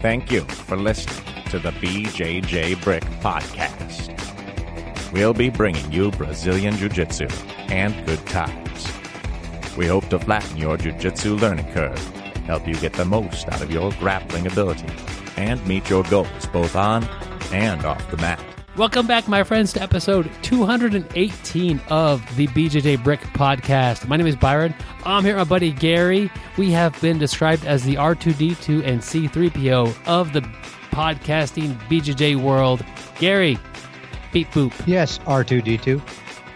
Thank you for listening to the BJJ Brick Podcast. We'll be bringing you Brazilian Jiu Jitsu and good times. We hope to flatten your Jiu Jitsu learning curve, help you get the most out of your grappling ability, and meet your goals both on and off the mat. Welcome back, my friends, to episode 218 of the BJJ Brick Podcast. My name is Byron. I'm here with my buddy Gary. We have been described as the R2D2 and C3PO of the podcasting BJJ world. Gary, beep boop. Yes, R2D2.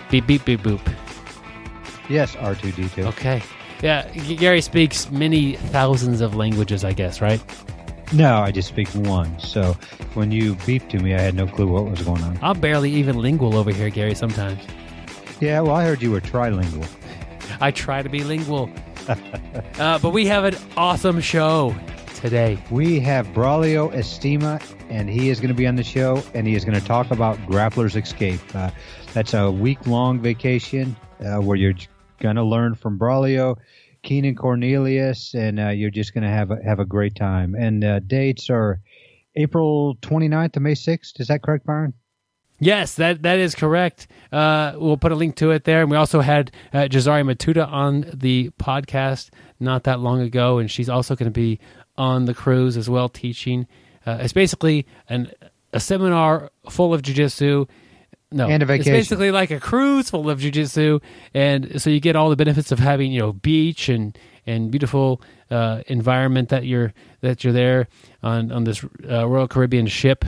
Beep beep beep boop. Yes, R2D2. Okay. Yeah, Gary speaks many thousands of languages, I guess, right? No, I just speak one. So when you beeped to me, I had no clue what was going on. I'm barely even lingual over here, Gary, sometimes. Yeah, well, I heard you were trilingual. I try to be lingual. uh, but we have an awesome show today. We have Braulio Estima, and he is going to be on the show, and he is going to talk about Grappler's Escape. Uh, that's a week long vacation uh, where you're going to learn from Braulio, Keenan Cornelius, and uh, you're just going to have a, have a great time. And uh, dates are April 29th to May 6th. Is that correct, Byron? Yes, that that is correct. Uh, we'll put a link to it there. And we also had uh, Jazari Matuda on the podcast not that long ago, and she's also going to be on the cruise as well, teaching. Uh, it's basically an a seminar full of jujitsu. No, And a it's basically like a cruise full of jujitsu, and so you get all the benefits of having you know beach and and beautiful uh, environment that you're that you're there on on this uh, Royal Caribbean ship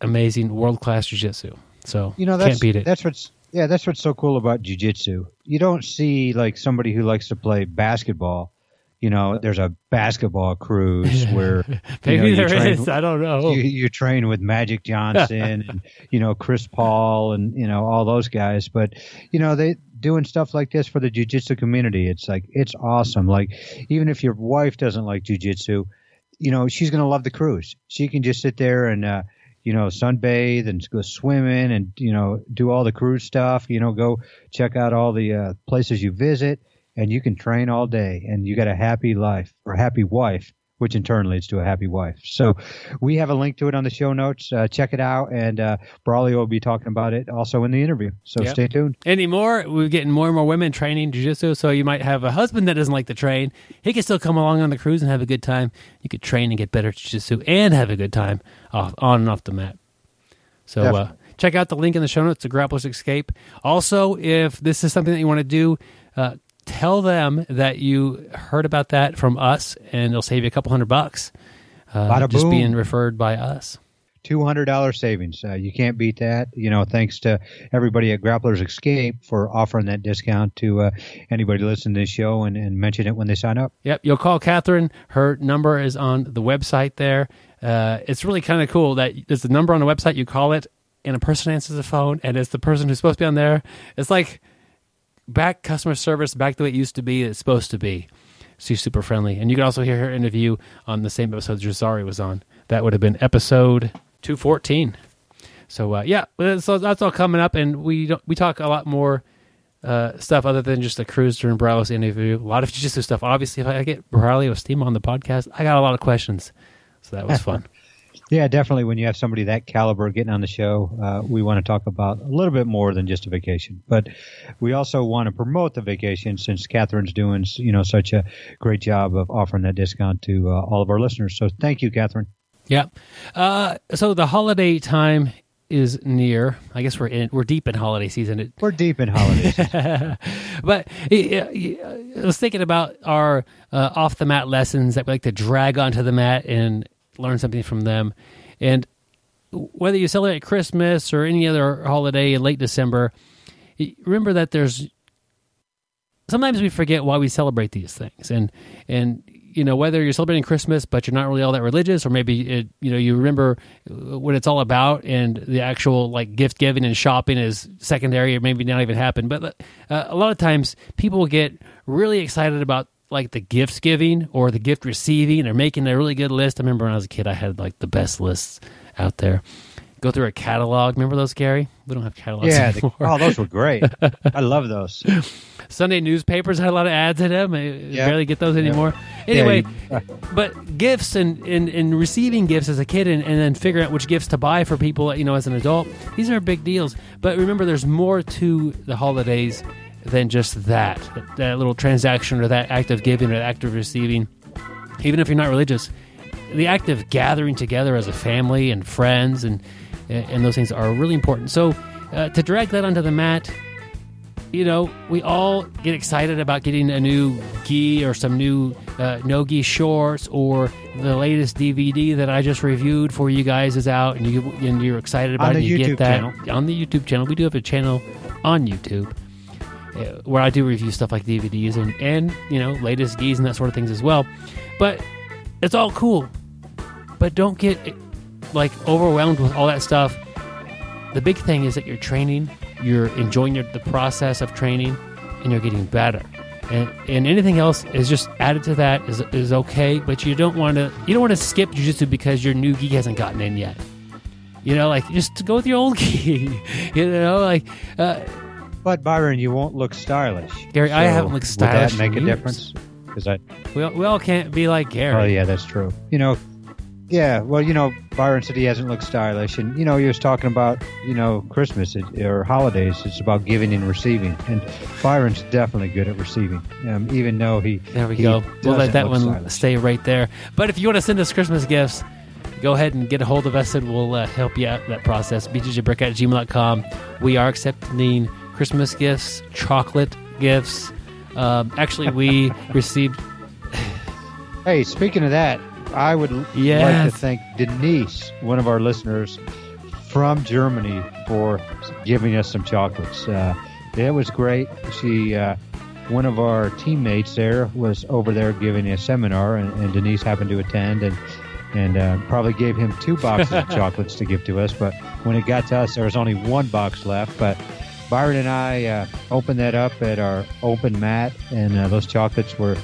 amazing world class jiu-jitsu. So You know, that's, can't beat it. That's what's yeah, that's what's so cool about jujitsu. You don't see like somebody who likes to play basketball. You know, there's a basketball cruise where you Maybe know, you there train- is. I don't know. You, you train with Magic Johnson and you know Chris Paul and you know all those guys, but you know they doing stuff like this for the jujitsu community. It's like it's awesome. Like even if your wife doesn't like jujitsu, you know she's gonna love the cruise. She can just sit there and uh, you know sunbathe and go swimming and you know do all the cruise stuff. You know go check out all the uh, places you visit, and you can train all day, and you got a happy life or happy wife. Which in turn leads to a happy wife. So, we have a link to it on the show notes. Uh, check it out, and uh, Braulio will be talking about it also in the interview. So Yep. stay tuned. Anymore, we're getting more and more women training jiu-jitsu. So you might have a husband that doesn't like to train. He can still come along on the cruise and have a good time. You could train and get better at jiu-jitsu and have a good time off, on and off the mat. So uh, check out the link in the show notes to Grappler's Escape. Also, if this is something that you want to do, uh, tell them that you heard about that from us, and they'll save you a couple hundred bucks. Uh, just boom. being referred by us. Two hundred dollars savings. Uh, you can't beat that. You know, thanks to everybody at Grapplers Escape for offering that discount to uh, anybody listening to this show and, and mention it when they sign up. Yep, you'll call Catherine. Her number is on the website there. Uh, it's really kind of cool that there's a number on the website. You call it, and a person answers the phone, and it's the person who's supposed to be on there. It's like back customer service, back the way it used to be. It's supposed to be. She's super friendly, and you can also hear her interview on the same episode Jazari was on. That would have been episode two fourteen. So uh, yeah, so that's all coming up, and we don't, we talk a lot more uh, stuff other than just the cruise during Braulio's interview. A lot of jiu-jitsu stuff. Obviously, if I get Braulio Estima on the podcast, I got a lot of questions, so that was fun. Yeah, definitely. When you have somebody that caliber getting on the show, uh, we want to talk about a little bit more than just a vacation. But we also want to promote the vacation since Catherine's doing you know such a great job of offering that discount to uh, all of our listeners. So thank you, Catherine. yeah. Uh, so the holiday time is near. I guess we're in. We're deep in holiday season. We're deep in holidays. but I was thinking about our uh, off the mat lessons that we like to drag onto the mat and learn something from them. And whether you celebrate Christmas or any other holiday in late December, remember that there's sometimes we forget why we celebrate these things. And and you know whether you're celebrating Christmas but you're not really all that religious, or maybe it, you know you remember uh, what it's all about, and the actual like gift giving and shopping is secondary, or maybe not even happen. But uh, a lot of times people get really excited about like the gifts giving or the gift receiving or making a really good list. I remember when I was a kid, I had like the best lists out there. go through a catalog. Remember those, Gary? We don't have catalogs Yeah, the, anymore. oh, those were great. I love those. Sunday newspapers had a lot of ads in them. I Yeah. barely get those anymore. Anyway, Yeah, but gifts and, and, and receiving gifts as a kid and, and then figuring out which gifts to buy for people, you know, as an adult, these are big deals. But remember, there's more to the holidays than just that, that, that little transaction or that act of giving or that act of receiving. Even if you're not religious, the act of gathering together as a family and friends and and those things are really important. So uh, to drag that onto the mat, you know, we all get excited about getting a new gi or some new uh, no gi shorts or the latest DVD that I just reviewed for you guys is out, and you and you're excited about On it. you YouTube get that channel. on the YouTube channel. We do have a channel on YouTube where I do review stuff like DVDs and and you know latest gis and that sort of things as well. But it's all cool, but don't get like overwhelmed with all that stuff the big thing is that you're training, you're enjoying your, the process of training, and you're getting better. And, and anything else is just added to that is, is okay, but you don't want to you don't want to skip jujitsu because your new gi hasn't gotten in yet. You know, like just go with your old gi. you know, like uh, But Byron, you won't look stylish. Gary, I haven't looked stylish Would that make a years. difference? Because I. we all, we all can't be like Gary. Oh yeah, that's true. You know, yeah. Well, you know, Byron said he hasn't looked stylish, and you know, he was talking about you know Christmas or holidays. It's about giving and receiving, and Byron's definitely good at receiving. Um, even though he There we he go. We'll let that one stylish. stay right there. But if you want to send us Christmas gifts, go ahead and get a hold of us and we'll uh, help you out in that process. bjjbrick at gmail.com. We are accepting Christmas gifts, chocolate gifts. Um, actually, we received. Hey, speaking of that, I would l- like to thank Denise, one of our listeners from Germany, for giving us some chocolates. Uh, it was great. She, uh, one of our teammates there, was over there giving a seminar, and, and Denise happened to attend, and and uh, probably gave him two boxes of chocolates to give to us. But when it got to us, there was only one box left. But Byron and I uh, opened that up at our open mat, and uh, those chocolates were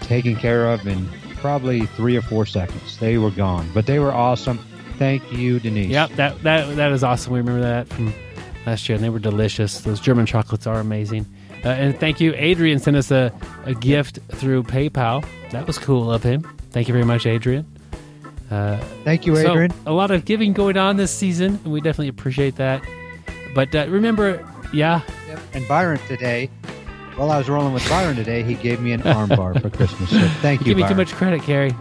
taken care of in probably three or four seconds. They were gone, but they were awesome. Thank you, Denise. Yep, that, that, that is awesome. We remember that from last year, and they were delicious. Those German chocolates are amazing. Uh, and thank you. Adrian sent us a, a gift through PayPal. That was cool of him. Thank you very much, Adrian. Uh, Thank you, Adrian. So, a lot of giving going on this season, and we definitely appreciate that. But uh, remember, yeah, Yep. And Byron today, while I was rolling with Byron today, he gave me an armbar for Christmas. So thank you give me too much credit, Gary.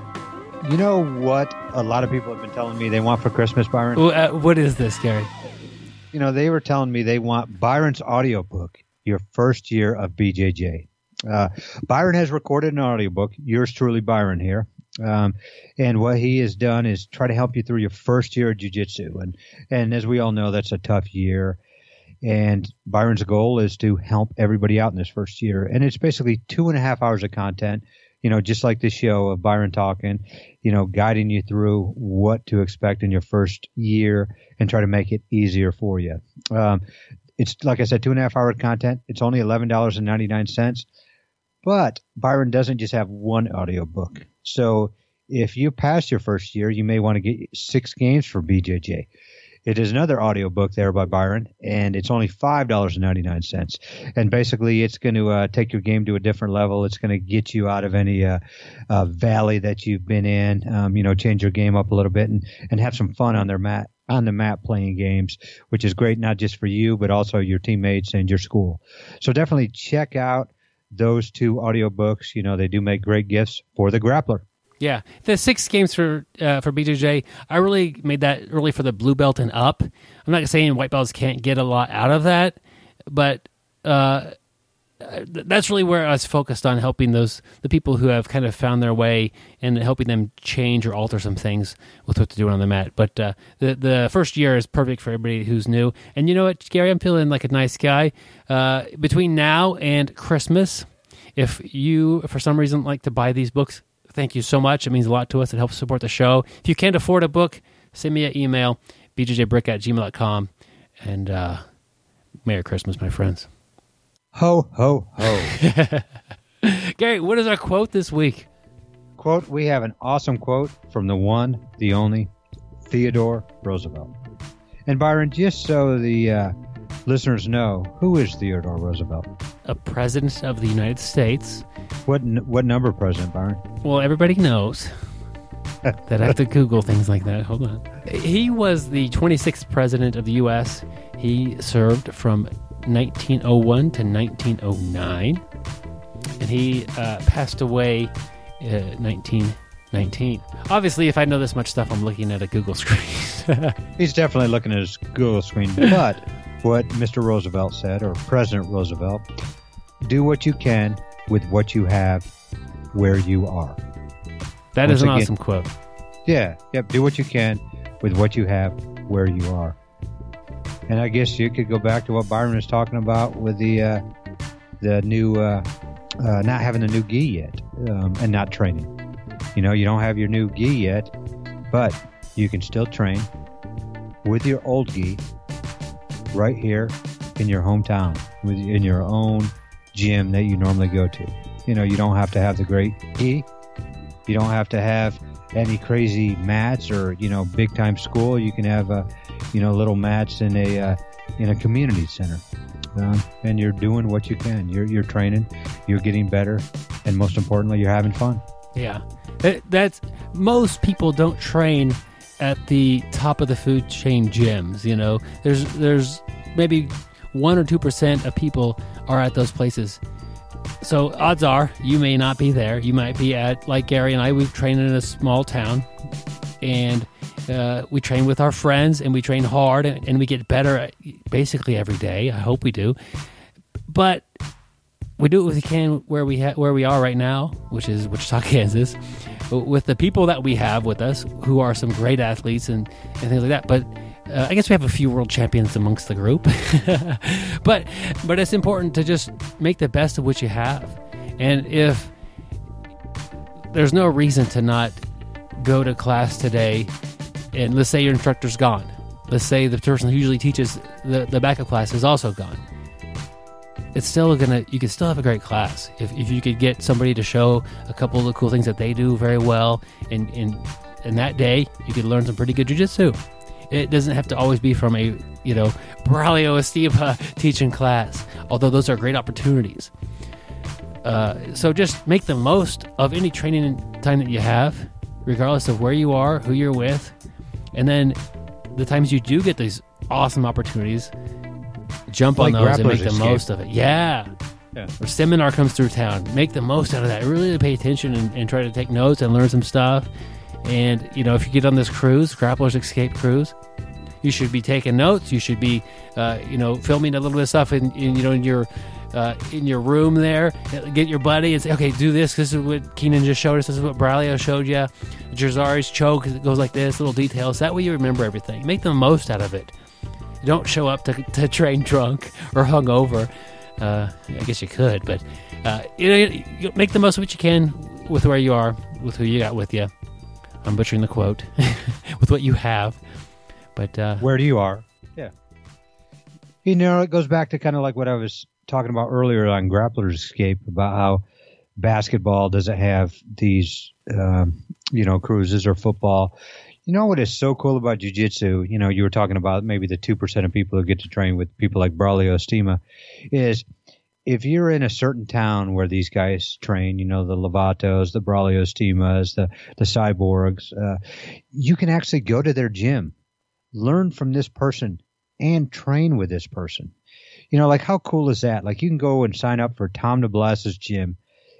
You know what a lot of people have been telling me they want for Christmas, Byron? Well, Uh, what is this, Gary? You know, they were telling me they want Byron's audiobook, your first year of BJJ. Uh, Byron has recorded an audiobook, yours truly, Byron, here. Um, and what he has done is try to help you through your first year of jiu-jitsu. And, and as we all know, that's a tough year. And Byron's goal is to help everybody out in this first year. And it's basically two and a half hours of content, you know, just like this show of Byron talking, you know, guiding you through what to expect in your first year and try to make it easier for you. Um, it's like I said, two and a half hour content. It's only eleven dollars and ninety nine cents. But Byron doesn't just have one audiobook. So if you pass your first year, you may want to get six games for BJJ. It is another audiobook there by Byron, and it's only five dollars and ninety nine cents. And basically, it's going to uh, take your game to a different level. It's going to get you out of any uh, uh, valley that you've been in. Um, you know, change your game up a little bit and and have some fun on their mat on the mat playing games, which is great not just for you but also your teammates and your school. So definitely check out those two audiobooks. You know, they do make great gifts for the grappler. Yeah, the six games for uh, for BJJ, I really made that really for the blue belt and up. I'm not saying white belts can't get a lot out of that, but uh, that's really where I was focused on helping those the people who have kind of found their way and helping them change or alter some things with what they're doing on the mat. But uh, the the first year is perfect for everybody who's new. And you know what, Gary, I'm feeling like a nice guy. Uh, between now and Christmas, if you for some reason like to buy these books, thank you so much. It means a lot to us. It helps support the show. If you can't afford a book, send me an email, bjjbrick at gmail.com. And uh, Merry Christmas, my friends. Ho ho ho. Gary, what is our quote this week? quote, we have an awesome quote from the one, the only Theodore Roosevelt. And Byron, just so the uh, listeners know, who is Theodore Roosevelt? A president of the United States. What what number president, Byron? Well, everybody knows that I have to Google things like that. Hold on. He was the 26th president of the U.S. He served from 1901 to 1909, and he uh, passed away uh, 1919. Obviously, if I know this much stuff, I'm looking at a Google screen. He's definitely looking at his Google screen. But what Mr. Roosevelt said, or President Roosevelt, do what you can with what you have where you are. That Once is an again, awesome quote. Yeah, yep. Do what you can with what you have where you are. And I guess you could go back to what Byron was talking about with the uh, the new uh, uh, not having the new gi yet um, and not training. You know, you don't have your new gi yet, but you can still train with your old gi right here in your hometown, with in your own gym that you normally go to. You know, you don't have to have the great gi. You don't have to have any crazy mats or you know big time school. You can have a you know little mats in a uh, in a community center, uh, and you're doing what you can. You're you're training, you're getting better, and most importantly, you're having fun. Yeah, it, that's most people don't train at the top of the food chain gyms. You know, there's there's maybe one or two percent of people are at those places so odds are you may not be there. You might be at like Gary and I. We've trained in a small town, and uh, we train with our friends, and we train hard, and, and we get better basically every day. I hope we do, but we do what we can where we ha- where we are right now, which is Wichita, Kansas, with the people that we have with us, who are some great athletes and, and things like that. But uh, I guess we have a few world champions amongst the group, but but it's important to just make the best of what you have, and if there's no reason to not go to class today, and let's say your instructor's gone, let's say the person who usually teaches the the backup class is also gone. It's still gonna. You can still have a great class if, if you could get somebody to show a couple of the cool things that they do very well, and in in that day you could learn some pretty good jujitsu. It doesn't have to always be from a, you know, Braulio Estima teaching class, although those are great opportunities. Uh, so just make the most of any training time that you have, regardless of where you are, who you're with, and then the times you do get these awesome opportunities, jump like on those and make the escape. most of it. Yeah. Yeah. Or seminar comes through town, make the most out of that. Really pay attention and, and try to take notes and learn some stuff. And, you know, if you get on this cruise, Grapplers Escape Cruise, you should be taking notes. You should be, uh, you know, filming a little bit of stuff in, in you know, in your uh, in your room there. Get your buddy and say, okay, do this. This is what Keenan just showed us. This is what Braulio showed you. Jazari's choke goes like this, little details. That way you remember everything. Make the most out of it. You don't show up to, to train drunk or hungover. Uh, I guess you could, but uh, you know, make the most of what you can with where you are, with who you got with you. I'm butchering the quote with what you have, but uh, where do you are, yeah. You know, it goes back to kind of like what I was talking about earlier on Grappler's Escape about how basketball doesn't have these, um, you know, cruises or football. You know what is so cool about jujitsu? You know, you were talking about maybe the two percent of people who get to train with people like Braulio Estima, is if you're in a certain town where these guys train, you know, the Lovatos, the Braulio Estimas, the, the Cyborgs, uh, you can actually go to their gym, learn from this person, and train with this person. You know, like how cool is that? Like you can go and sign up for Tom DeBlass's gym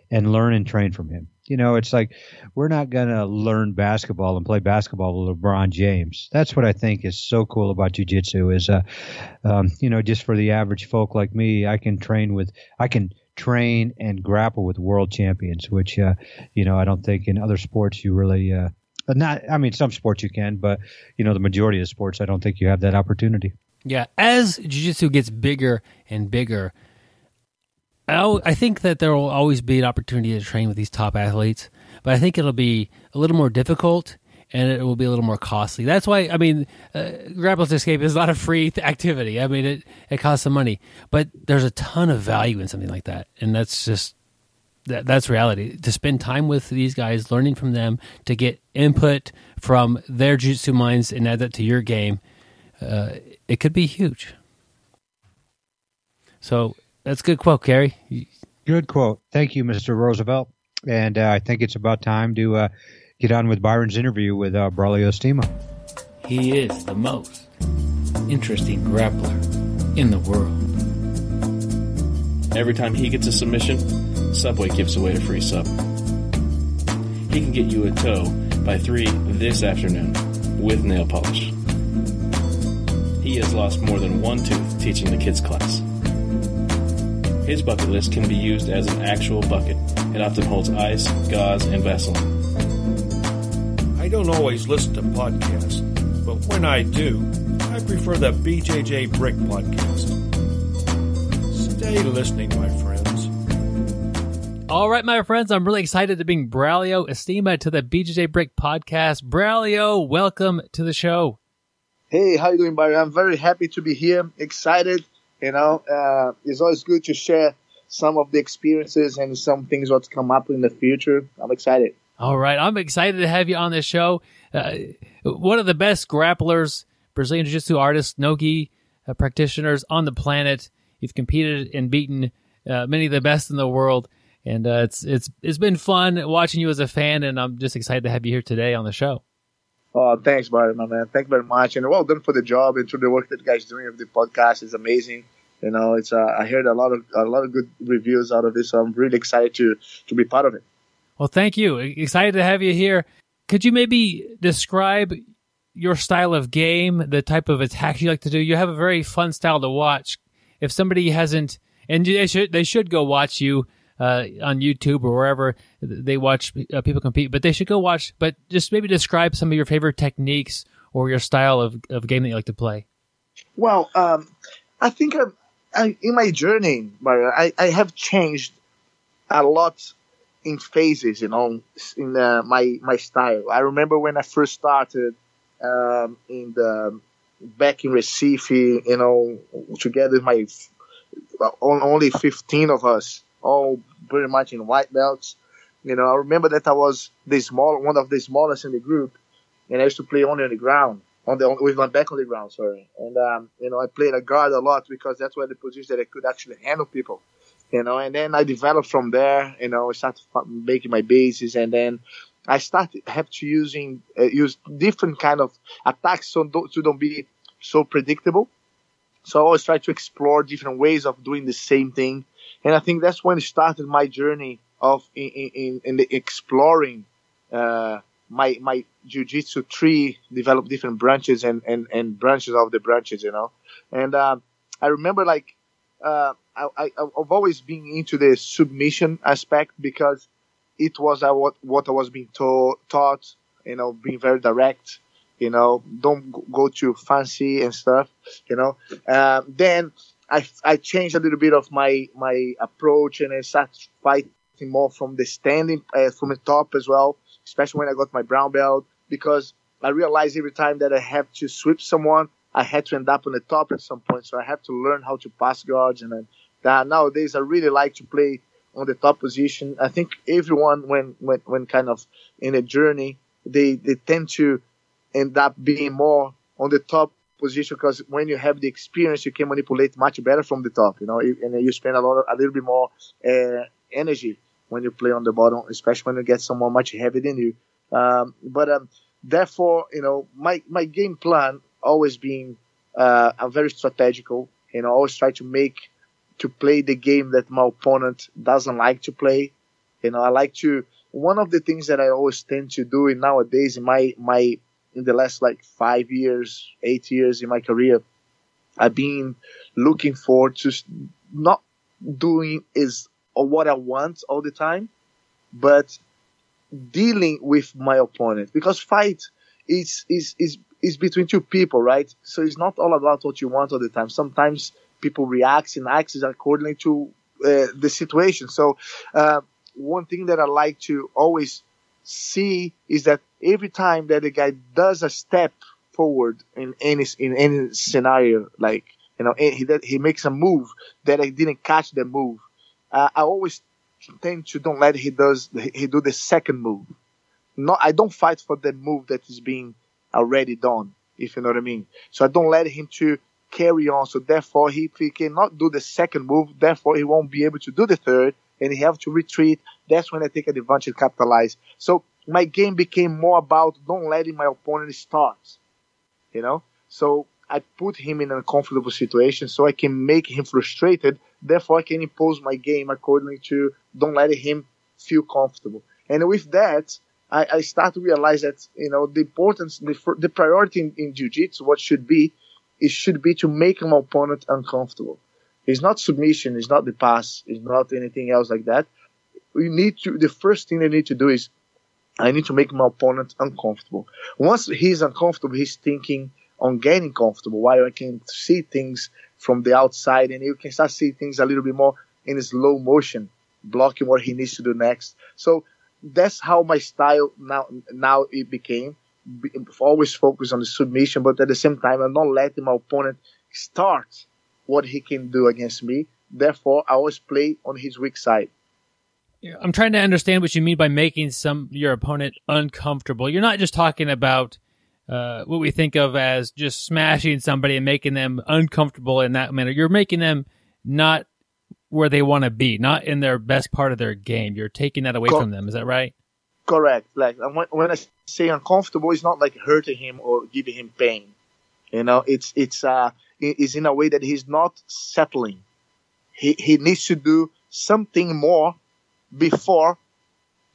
and learn and train from him. You know, it's like we're not going to learn basketball and play basketball with LeBron James. That's what I think is so cool about jujitsu is, uh, um, you know, just for the average folk like me, I can train with, I can train and grapple with world champions, which, uh, you know, I don't think in other sports you really, uh, not, I mean, some sports you can, but, you know, the majority of sports, I don't think you have that opportunity. Yeah. As jiu-jitsu gets bigger and bigger, I think that there will always be an opportunity to train with these top athletes, but I think it'll be a little more difficult and it will be a little more costly. That's why I mean, uh, Grapplers Escape is not a free activity. I mean, it it costs some money, but there's a ton of value in something like that, and that's just that that's reality. To spend time with these guys, learning from them, to get input from their jiu-jitsu minds and add that to your game. uh, it could be huge. So that's a good quote, Gary. Good quote. Thank you, Mr. Roosevelt. And uh, I think it's about time to uh, get on with Byron's interview with uh, Braulio Estima. He is the most interesting grappler in the world. Every time he gets a submission, Subway gives away a free sub. He can get you a toe by 3 this afternoon with nail polish. He has lost more than one tooth teaching the kids class. His bucket list can be used as an actual bucket. It often holds ice, gauze, and Vaseline. I don't always listen to podcasts, but when I do, I prefer the BJJ Brick podcast. Stay listening, my friends. All right, my friends, I'm really excited to bring Braulio Estima to the BJJ Brick podcast. Braulio, welcome to the show. Hey, how you doing, Barry? I'm very happy to be here. Excited you know, uh, it's always good to share some of the experiences and some things what's come up in the future. I'm excited. All right, I'm excited to have you on this show. Uh, one of the best grapplers, Brazilian Jiu-Jitsu artists, Nogi uh, practitioners on the planet. You've competed and beaten uh, many of the best in the world, and uh, it's it's it's been fun watching you as a fan. And I'm just excited to have you here today on the show. Oh, thanks, Barry, my man. Thank you very much, and well done for the job and for the work that you guys doing the podcast. is amazing. You know, it's uh, I heard a lot of a lot of good reviews out of this, so I'm really excited to to be part of it. Well, thank you. Excited to have you here. Could you maybe describe your style of game, the type of attacks you like to do? You have a very fun style to watch. If somebody hasn't, and they should they should go watch you uh, on YouTube or wherever they watch uh, people compete. But they should go watch. But just maybe describe some of your favorite techniques or your style of, of game that you like to play. Well, um, I think I, I, in my journey, Mario, I, I have changed a lot in phases, you know, in uh, my my style. I remember when I first started um, in the back in Recife, you know, together with my only 15 of us all pretty much in white belts. You know, I remember that I was the small, one of the smallest in the group, and I used to play only on the ground, on the with my back on the ground. Sorry, and um, you know, I played a guard a lot because that's where the position that I could actually handle people. You know, and then I developed from there. You know, I started making my bases, and then I started have to using uh, use different kind of attacks so don't, to don't be so predictable. So I always try to explore different ways of doing the same thing and I think that's when it started my journey of in, in, in the exploring uh, my my jujitsu tree, developed different branches and, and, and branches of the branches, you know. And uh, I remember like uh, I, I have always been into the submission aspect because it was uh, what what I was being taught, taught, you know, being very direct, you know, don't go too fancy and stuff, you know. Uh, then I, I changed a little bit of my my approach and I started fighting more from the standing uh, from the top as well, especially when I got my brown belt because I realized every time that I have to sweep someone, I had to end up on the top at some point. So I have to learn how to pass guards and then that nowadays I really like to play on the top position. I think everyone when when when kind of in a journey they they tend to end up being more on the top position because when you have the experience, you can manipulate much better from the top, you know, and you spend a lot, of, a little bit more uh, energy when you play on the bottom, especially when you get someone much heavier than you. Um, but um, therefore, you know, my my game plan always being uh, very strategical. You know, I always try to make to play the game that my opponent doesn't like to play. You know, I like to. One of the things that I always tend to do in nowadays in my my in the last like five years, eight years in my career, I've been looking forward to not doing is what I want all the time, but dealing with my opponent because fight is is is is between two people, right? So it's not all about what you want all the time. Sometimes people react and act according to uh, the situation. So uh, one thing that I like to always see is that every time that a guy does a step forward in any in any scenario, like you know, he he makes a move that I didn't catch the move. Uh, I always tend to don't let he does he do the second move. Not I don't fight for the move that is being already done. if you know what I mean. So I don't let him to carry on. So therefore, he, he cannot do the second move, therefore he won't be able to do the third, and he have to retreat. That's when I take advantage and capitalize. So my game became more about don't letting my opponent start. You know, so I put him in an uncomfortable situation so I can make him frustrated. Therefore, I can impose my game accordingly to don't let him feel comfortable. And with that, I, I start to realize that you know the importance, the, the priority in, in jiu-jitsu, what should be, it should be to make my opponent uncomfortable. It's not submission, it's not the pass, it's not anything else like that. We need to. The first thing I need to do is I need to make my opponent uncomfortable. Once he's uncomfortable, he's thinking on getting comfortable, while I can see things from the outside and you can start seeing things a little bit more in slow motion, blocking what he needs to do next. So that's how my style now now it became. Always focus on the submission, but at the same time, I'm not letting my opponent start what he can do against me. Therefore, I always play on his weak side. I'm trying to understand what you mean by making some your opponent uncomfortable. You're not just talking about uh, what we think of as just smashing somebody and making them uncomfortable in that manner. You're making them not where they want to be, not in their best part of their game. You're taking that away Co- from them. Is that right? Correct. Like when I say uncomfortable, it's not like hurting him or giving him pain. You know, it's it's uh it's in a way that he's not settling. He he needs to do something more before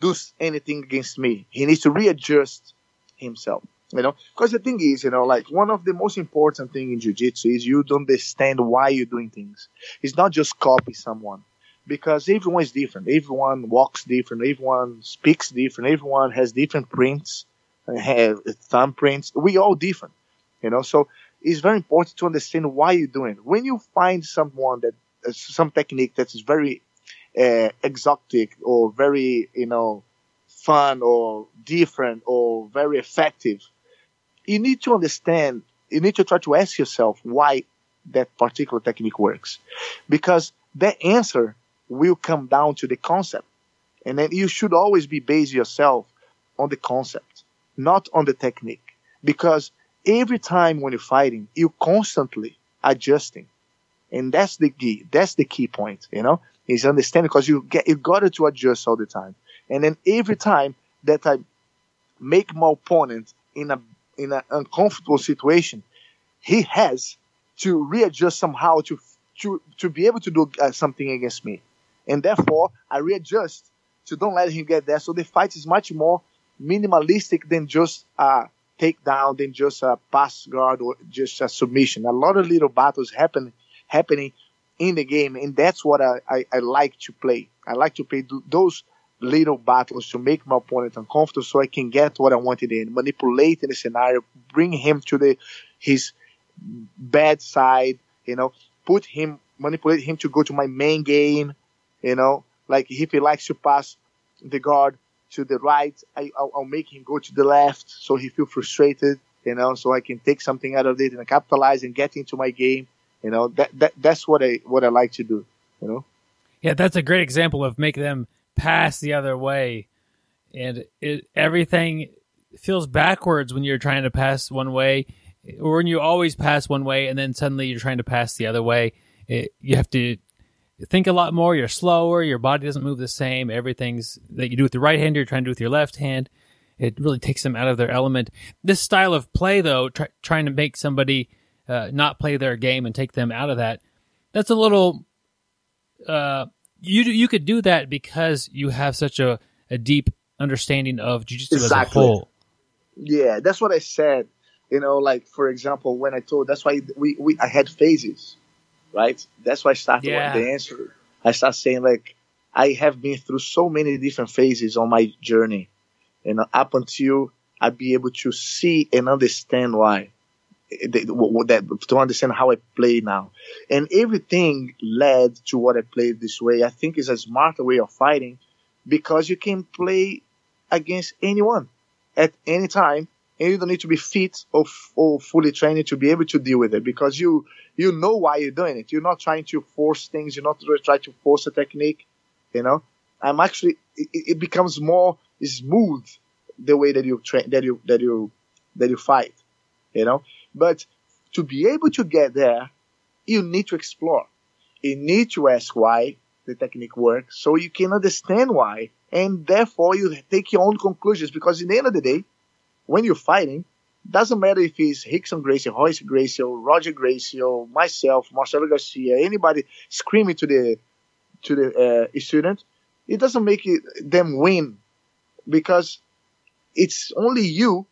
do anything against me. He needs to readjust himself. You know, because the thing is, you know, like one of the most important thing in jiu-jitsu is you don't understand why you're doing things. It's not just copy someone because everyone is different. Everyone walks different. Everyone speaks different. Everyone has different prints, have thumbprints. We all different, you know. So it's very important to understand why you're doing it. When you find someone that uh, some technique that is very uh, exotic or very, you know, fun or different or very effective, you need to understand, you need to try to ask yourself why that particular technique works. Because that answer will come down to the concept. And then you should always be based yourself on the concept, not on the technique. Because every time when you're fighting, you're constantly adjusting. And that's the key. That's the key point, you know, is understanding because you get, you got to adjust all the time. And then every time that I make my opponent in a in an uncomfortable situation, he has to readjust somehow to to to be able to do uh, something against me, and therefore I readjust to don't let him get there. So the fight is much more minimalistic than just a takedown, than just a pass guard or just a submission. A lot of little battles happen happening in the game, and that's what I, I, I like to play. I like to play those little battles to make my opponent uncomfortable so I can get what I wanted in, manipulate in the scenario, bring him to the his bad side, you know, put him manipulate him to go to my main game, you know, like if he likes to pass the guard to the right, I, will I'll make him go to the left so he feel frustrated, you know, so I can take something out of it and capitalize and get into my game, you know, that, that that's what I what I like to do, you know. Yeah, that's a great example of make them pass the other way, and it everything feels backwards when you're trying to pass one way, or when you always pass one way and then suddenly you're trying to pass the other way. It, you have to think a lot more. You're slower. Your body doesn't move the same. Everything's that you do with the right hand, you're trying to do with your left hand. It really takes them out of their element. This style of play, though, try, trying to make somebody uh, not play their game and take them out of that, that's a little uh, you you could do that because you have such a, a deep understanding of jiu-jitsu exactly. as a whole. Yeah, that's what I said. You know, like for example, when I told that's why we, we I had phases, right? That's why I started yeah. the answer. I start saying like I have been through so many different phases on my journey, and up until I be able to see and understand why Eh, that to understand how I play now. And everything led to what I played this way. I think is a smarter way of fighting because you can play against anyone at any time and you don't need to be fit or, or fully trained to be able to deal with it because you you know why you're doing it. You're not trying to force things. You're not trying to force a technique. You know, I'm actually it, it becomes more smooth the way that you train that you that you that you fight you know. But to be able to get there, you need to explore. You need to ask why the technique works so you can understand why. And therefore you take your own conclusions because in the end of the day, when you're fighting, doesn't matter if it's Rickson Gracie, Royce Gracie, or Roger Gracie, myself, Marcelo Garcia, anybody screaming to the to the uh, student, it doesn't make it, them win because it's only you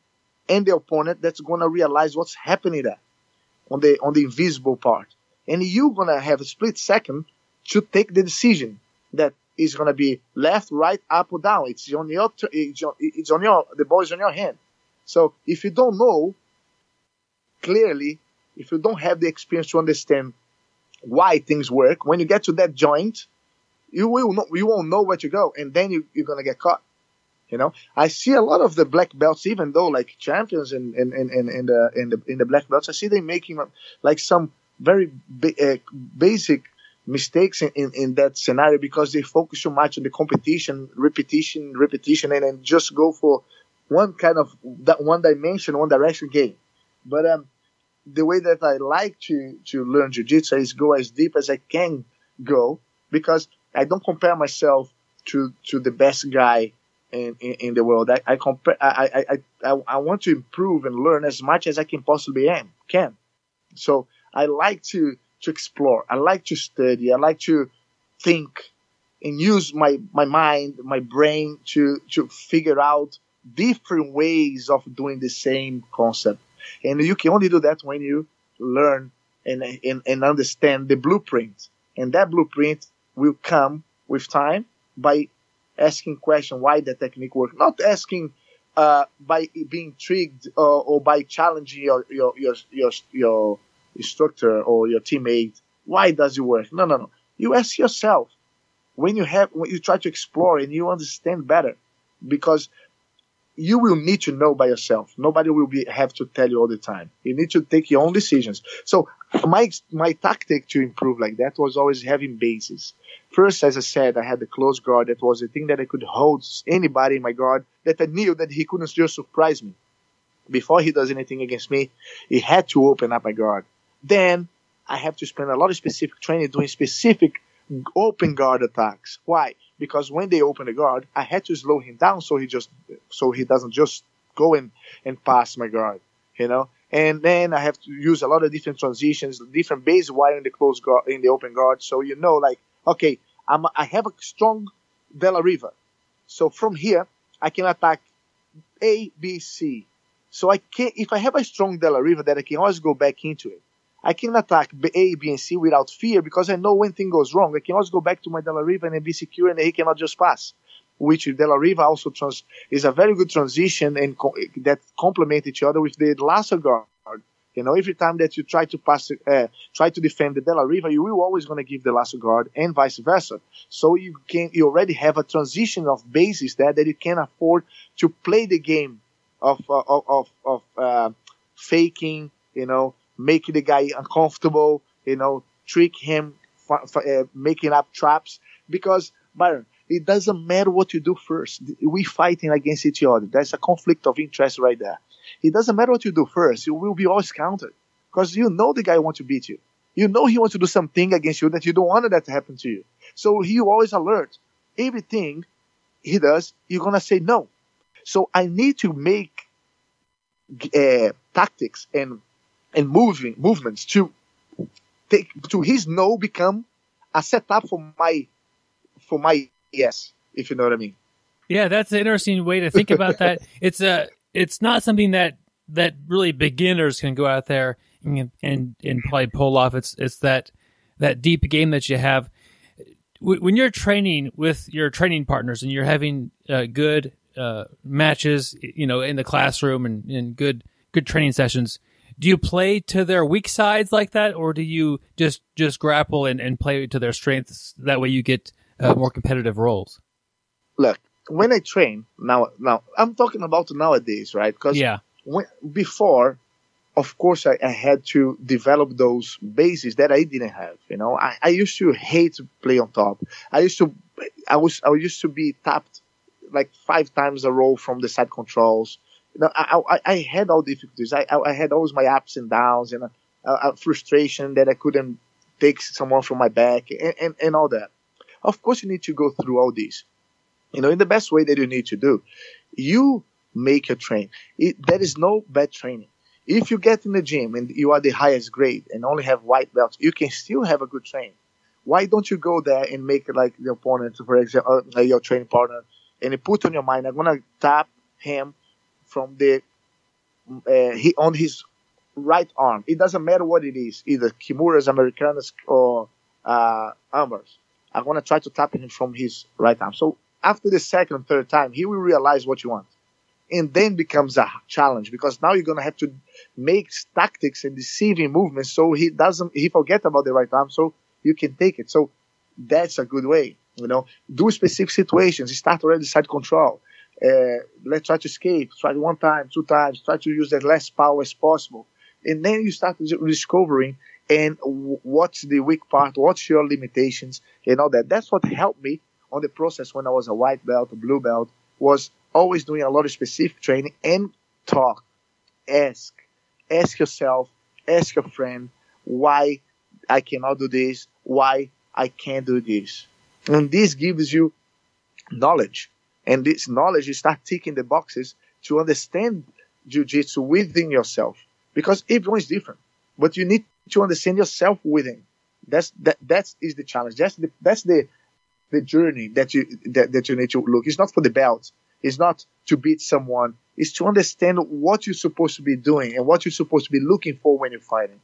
and the opponent that's gonna realize what's happening there on the on the invisible part, and you're gonna have a split second to take the decision that is gonna be left, right, up or down. It's on your it's on, it's on your the ball is on your hand. So if you don't know clearly, if you don't have the experience to understand why things work, when you get to that joint, you will not, you won't know where to go, and then you, you're gonna get caught. You know, I see a lot of the black belts, even though like champions in in, in, in, the in the in the black belts, I see them making like some very ba- uh, basic mistakes in, in, in, that scenario because they focus so much on the competition, repetition, repetition, and then just go for one kind of that one dimension, one direction game. But um, the way that I like to to learn jiu-jitsu is go as deep as I can go because I don't compare myself to to the best guy in, in, in the world. I, I compare. I, I, I, I want to improve and learn as much as I can possibly am, can. So I like to to explore. I like to study. I like to think and use my my mind, my brain to to figure out different ways of doing the same concept. And you can only do that when you learn and, and, and understand the blueprint. And that blueprint will come with time by asking question why the technique work, Not asking uh, by being intrigued or, or, by challenging your, your, your, your, your instructor or your teammate. Why does it work? No, no, no. You ask yourself when you have, when you try to explore and you understand better because you will need to know by yourself. Nobody will be have to tell you all the time. You need to take your own decisions. So my my tactic to improve like that was always having bases. First, as I said, I had the close guard. That was the thing that I could hold anybody in my guard that I knew that he couldn't just surprise me. Before he does anything against me, he had to open up my guard. Then I have to spend a lot of specific training doing specific open guard attacks. Why? because when they open the guard, I had to slow him down so he just so he doesn't just go in and pass my guard, you know. And then I have to use a lot of different transitions, different base wire in the close guard, in the open guard, so you know, like, okay, I'm I have a strong Della Riva, so from here I can attack A, B, C. So I can if I have a strong Della Riva, that I can always go back into it. I can attack A, B, and C without fear because I know when thing goes wrong, I can always go back to my Della Riva and be secure and he cannot just pass. Which Della Riva also trans- is a very good transition and co- that complement each other with the lasso guard. You know, every time that you try to pass, uh, try to defend the Della Riva, you will always going to give the lasso guard and vice versa. So you can, you already have a transition of bases there that you can afford to play the game of, uh, of, of, uh, faking, you know, making the guy uncomfortable, you know, trick him, f- f- uh, making up traps. Because, Byron, it doesn't matter what you do first. We fighting against each other. There's a conflict of interest right there. It doesn't matter what you do first. You will be always countered because you know the guy wants to beat you. You know he wants to do something against you that you don't want that to happen to you. So he always alert. Everything he does, you're gonna say no. So I need to make uh, tactics and and moving movements to take to his no become a setup for my for my yes, if you know what I mean. Yeah, that's an interesting way to think about that. it's a it's not something that that really beginners can go out there and and, and probably pull off. It's it's that that deep game that you have when you're training with your training partners and you're having uh, good uh, matches, you know, in the classroom and, and good good training sessions do you play to their weak sides like that, or do you just just grapple and, and play to their strengths? That way, you get uh, more competitive rolls. Look, when I train now, now I'm talking about nowadays, right? Because yeah, when, before, of course, I, I, had to develop those bases that I didn't have. You know, I, I used to hate to play on top. I used to, I was, I used to be tapped like five times a row from the side controls You know, I, I, I had all difficulties. I, I, had always my ups and downs and a, a frustration that I couldn't take someone from my back and, and, and all that. Of course, you need to go through all these, you know, in the best way that you need to do. You make a train. It, there is no bad training. If you get in the gym and you are the highest grade and only have white belts, you can still have a good train. Why don't you go there and make like the opponent, for example, uh, your training partner, and put on your mind, I'm gonna tap him from the uh, he on his right arm. It doesn't matter what it is, either Kimuras, Americanas, or uh, Armbars. I'm gonna try to tap him from his right arm. So after the second, third time, he will realize what you want, and then becomes a challenge because now you're gonna have to make tactics and deceiving movements so he doesn't he forget about the right arm so you can take it. So that's a good way. You know, do specific situations. Start already side control. Uh, let's try to escape. Try one time, two times. Try to use as less power as possible, and then you start discovering and what's the weak part, what's your limitations, and all that. That's what helped me on the process when I was a white belt, a blue belt. Was always doing a lot of specific training and talk, ask, ask yourself, ask your friend why I cannot do this, why I can't do this. And this gives you knowledge. And this knowledge, you start ticking the boxes to understand jiu-jitsu within yourself. Because everyone is different. But you need to understand yourself within. That's that that is the challenge. That's the that's the the journey that you that, that you need to look. It's not for the belt. It's not to beat someone. It's to understand what you're supposed to be doing and what you're supposed to be looking for when you're fighting.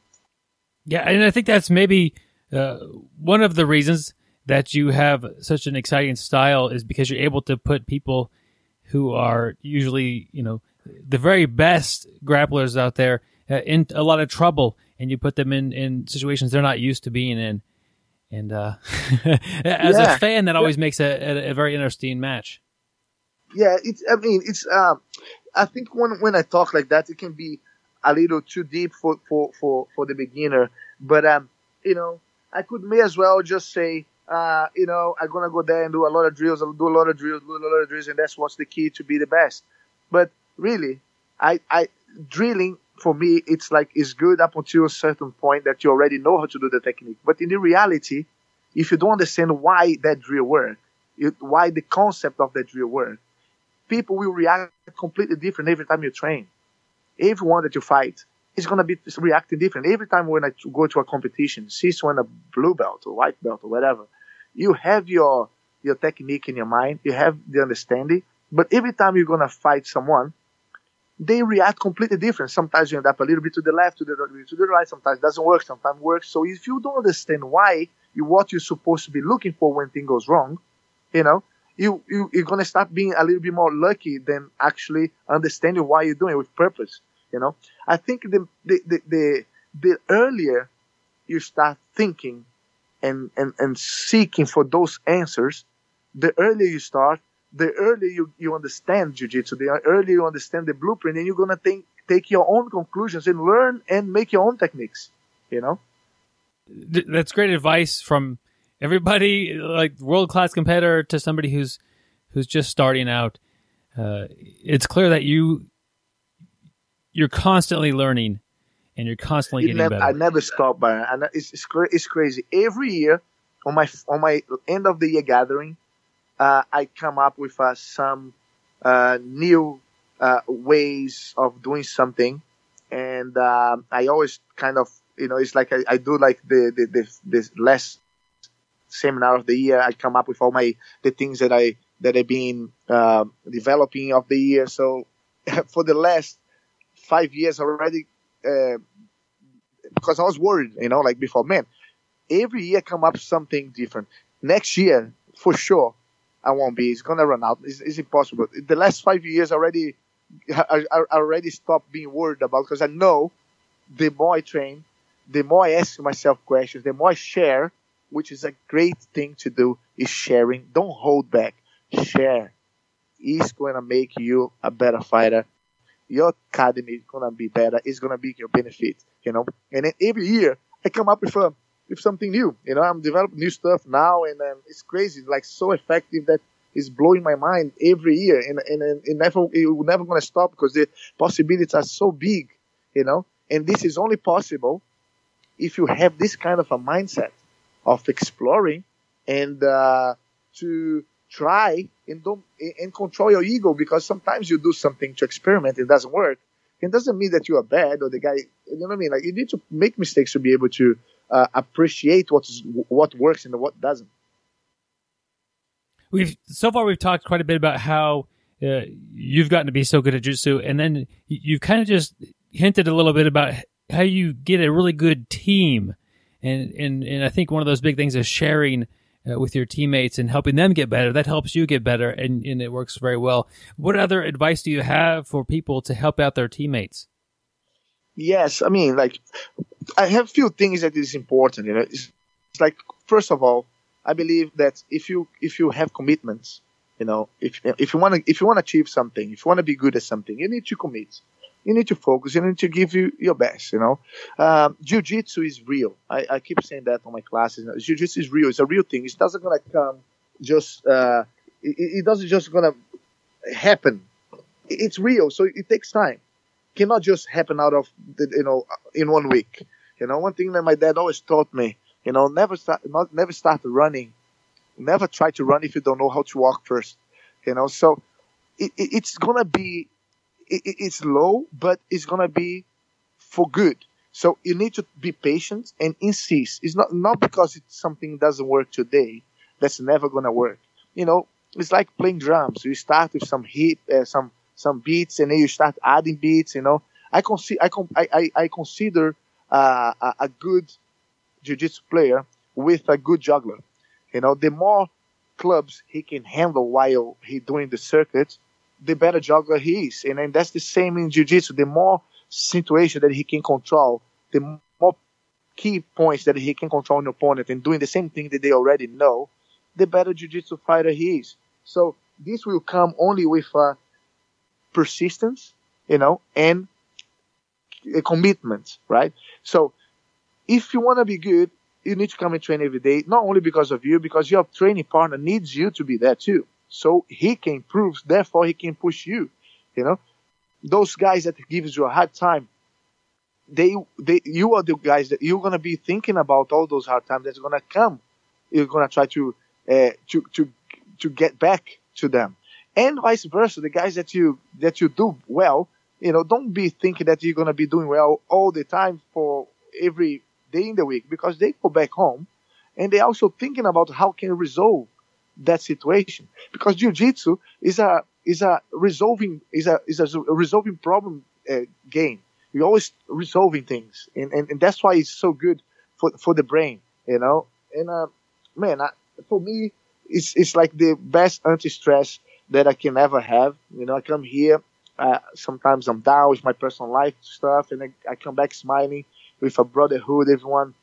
Yeah, and I think that's maybe uh, one of the reasons that you have such an exciting style is because you're able to put people who are usually, you know, the very best grapplers out there uh, in a lot of trouble, and you put them in in situations they're not used to being in. And uh, as yeah. a fan, that always yeah. makes a, a, a, very interesting match. Yeah, it's. I mean, it's. Um, I think when when I talk like that, it can be a little too deep for for for for the beginner. But um, you know, I could may as well just say, uh, you know, I'm gonna go there and do a lot of drills, I'll do a lot of drills, do a lot of drills, and that's what's the key to be the best. But really, I I drilling for me, it's like it's good up until a certain point that you already know how to do the technique. But in the reality, if you don't understand why that drill work, why the concept of that drill work, people will react completely different every time you train everyone that you fight is going to be reacting different. Every time when I go to a competition, see when a blue belt or white belt or whatever, you have your your technique in your mind, you have the understanding, but every time you're going to fight someone, they react completely different. Sometimes you end up a little bit to the left, to the to the right. Sometimes it doesn't work. Sometimes works. So if you don't understand why you what you're supposed to be looking for when thing goes wrong, you know, you, you you're gonna start being a little bit more lucky than actually understanding why you're doing it with purpose. You know, I think the the the the, the earlier you start thinking and, and and seeking for those answers, the earlier you start, the earlier you, you understand jujitsu, the earlier you understand the blueprint, and you're gonna think take your own conclusions and learn and make your own techniques. You know, that's great advice from everybody like world class competitor to somebody who's who's just starting out. Uh, it's clear that you you're constantly learning and you're constantly getting never, better. I never stop. And it's, it's it's crazy. Every year on my on my end of the year gathering, uh, I come up with uh, some uh, new uh, ways of doing something, and um, I always kind of you know it's like I, I do like the the, the the last seminar of the year. I come up with all my the things that I that I've been uh, developing of the year. So for the last five years already, uh, because I was worried, you know, like before, man, every year come up something different. Next year, for sure, I won't be. It's gonna run out. It's, it's impossible. The last five years already, I, I already stopped being worried about because I know the more I train, the more I ask myself questions, the more I share, which is a great thing to do, is sharing. Don't hold back. Share. It's to make you a better fighter. Your academy is to be better. It's to be your benefit, you know. And then every year I come up with a, with something new. You know, I'm developing new stuff now, and um, it's crazy, like so effective that is blowing my mind every year, and and, and it never it never to stop because the possibilities are so big, you know. And this is only possible if you have this kind of a mindset of exploring and uh, to try and don't and control your ego because sometimes you do something to experiment it doesn't work it doesn't mean that you are bad or the guy you know what i mean like you need to make mistakes to be able to uh, appreciate what's what works and what doesn't we've so far we've talked quite a bit about how uh, you've gotten to be so good at jiu-jitsu and then you've kind of just hinted a little bit about how you get a really good team and and and I think one of those big things is sharing uh, with your teammates and helping them get better. That helps you get better, and, and it works very well. What other advice do you have for people to help out their teammates? Yes, I mean, like I have a few things that is important. You know, it's, it's like first of all, I believe that if you if you have commitments, you know, if if you want to if you want to achieve something, if you want to be good at something, you need to commit you need to focus. You need to give you your best. You know, um, jiu-jitsu is real. I, I, keep saying that on my classes. Jiu-jitsu is real. It's a real thing. It doesn't gonna come just. Uh, it, it, doesn't just gonna happen. It's real, so it takes time. It cannot just happen out of the, you know in one week. You know, one thing that my dad always taught me. You know, never start, not never start running. Never try to run if you don't know how to walk first. You know, so it, it's gonna be it, it's low, but it's gonna be for good. So you need to be patient and insist. It's not not because it's something doesn't work today that's never gonna work. You know, it's like playing drums. You start with some hit, uh, some some beats, and then you start adding beats. You know, I consider I, I, I consider uh, a, good jiu-jitsu player with a good juggler. You know, the more clubs he can handle while he doing the circuit, the better juggler he is. And, and that's the same in jiu-jitsu. The more situation that he can control, the more key points that he can control an opponent and doing the same thing that they already know, the better jiu-jitsu fighter he is. So this will come only with uh, persistence, you know, and a commitment, right? So if you want to be good, you need to come and train every day, not only because of you, because your training partner needs you to be there too so he can improve. Therefore, he can push you. You know, those guys that gives you a hard time, they, they, you are the guys that you're gonna be thinking about all those hard times that's gonna come. You're gonna try to, uh, to, to, to get back to them, and vice versa. The guys that you that you do well, you know, don't be thinking that you're gonna be doing well all the time for every day in the week because they go back home, and they're also thinking about how can resolve that situation. Because jiu-jitsu is a is a resolving is a is a resolving problem uh, game. You're always resolving things and, and, and that's why it's so good for for the brain you know? And uh, man I, for me it's it's like the best anti-stress that i can ever have. You know i come here uh, sometimes i'm down with my personal life stuff and I, I come back smiling with a brotherhood everyone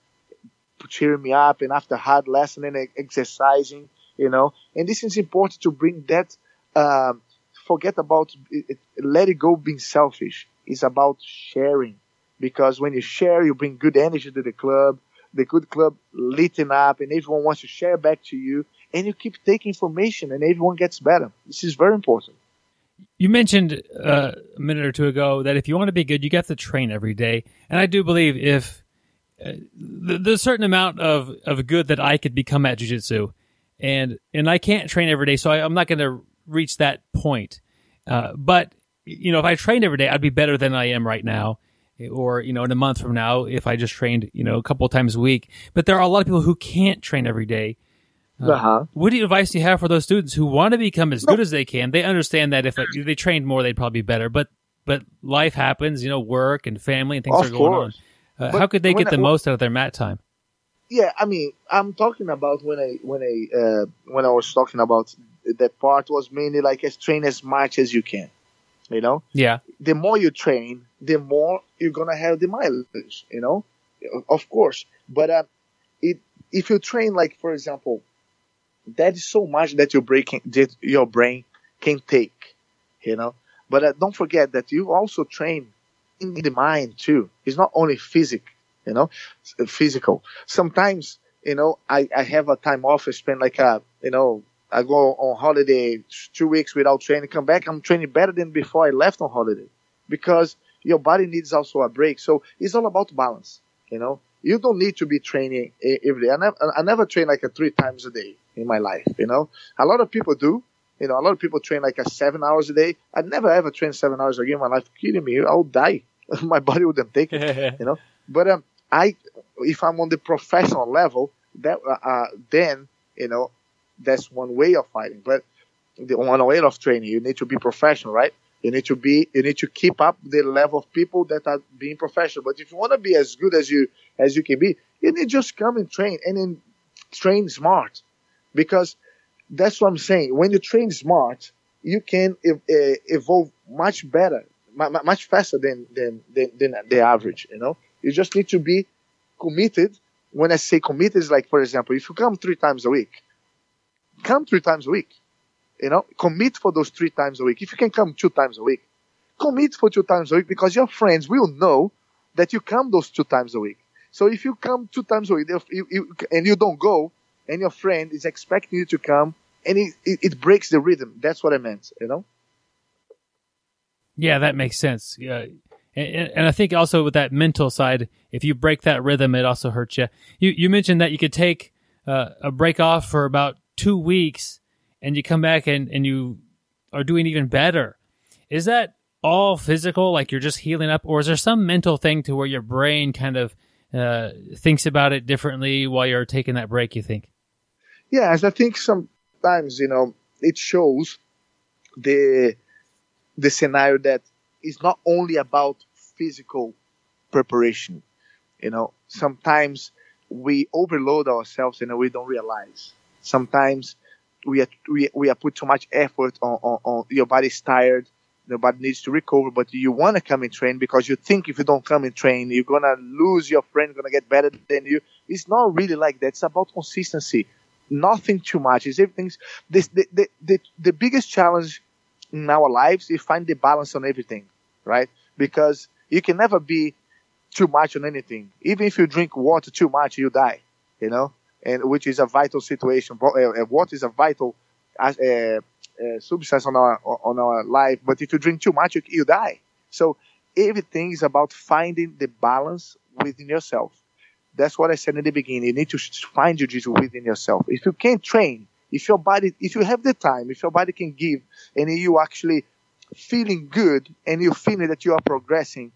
cheering me up and after hard lesson and exercising you know. And this is important to bring that. Um, forget about it, let it go being selfish. It's about sharing because when you share, you bring good energy to the club. The good club lighting up, and everyone wants to share back to you, and you keep taking information, and everyone gets better. This is very important. You mentioned uh, a minute or two ago that if you want to be good, you have to train every day, and I do believe if uh, there's a certain amount of, of good that I could become at jiu-jitsu and and I can't train every day, so I, am not going to reach that point. Uh, but you know, if I trained every day, I'd be better than I am right now, or you know, in a month from now, if I just trained you know a couple times a week. But there are a lot of people who can't train every day. Uh, uh-huh. What advice do you have for those students who want to become as good as they can? They understand that if they trained more, they'd probably be better. But but life happens, you know, work and family and things of are going course. on. Uh, how could they get the most out of their mat time? yeah, I mean, I'm talking about when I when I uh, when I was talking about that part was mainly like as train as much as you can. You know. Yeah. The more you train, the more you're gonna have the mileage. You know, of course. But uh, it if you train like for example, that is so much that your brain can, that your brain can take. You know. But uh, don't forget that you also train in the mind too. It's not only physical you know, uh, physical. Sometimes, you know, I, I have a time off, I spend like a, you know, I go on holiday two weeks without training, come back, I'm training better than before I left on holiday because your body needs also a break. So it's all about balance, you know. You don't need to be training every day. I never, I never train like a three times a day in my life, you know. A lot of people do, you know. A lot of people train like a seven hours a day. I never ever train seven hours a day in my life. Kidding me? I'll die. my body wouldn't take it, you know. But um, I, if I'm on the professional level, that uh, uh, then you know that's one way of fighting. But the one way of training, you need to be professional, right? You need to be, you need to keep up the level of people that are being professional. But if you want to be as good as you as you can be, you need to just come and train and then train smart, because that's what I'm saying. When you train smart, you can ev- uh, evolve much better, much faster than, than than than the average. You know, you just need to be committed. When I say committed, is like, for example, if you come three times a week, come three times a week. You know, commit for those three times a week. If you can come two times a week, commit for two times a week because your friends will know that you come those two times a week. So if you come two times a week you, you, and you don't go, and your friend is expecting you to come, and it, it, it, breaks the rhythm. That's what I meant, you know? Yeah, that makes sense. Yeah. And, and I think also with that mental side, if you break that rhythm, it also hurts you. You, you mentioned that you could take uh, a break off for about two weeks and you come back and, and you are doing even better. Is that all physical, like you're just healing up, or is there some mental thing to where your brain kind of uh, thinks about it differently while you're taking that break, you think? Yeah, as I think sometimes, you know, it shows the the scenario that is not only about physical preparation. You know, sometimes we overload ourselves and we don't realize sometimes we are, we, we are put too much effort on, on, on your body's tired your body needs to recover but you want to come and train? Because you think if you don't come and train you're gonna lose your friend gonna get better than you. It's not really like that. It's about consistency. Nothing too much. It's everything's this the, the, the, the biggest challenge in our lives is find the balance on everything right? Because you can never be too much on anything. Even if you drink water too much you die you know? And which is a vital situation. Uh, water is a vital uh, uh, substance on our on our life. But if you drink too much, you, you die. So everything is about finding the balance within yourself. That's what I said in the beginning. You need to find your Jesus within yourself. If you can't train, if your body, if you have the time, if your body can give, and you actually feeling good, and you feeling that you are progressing,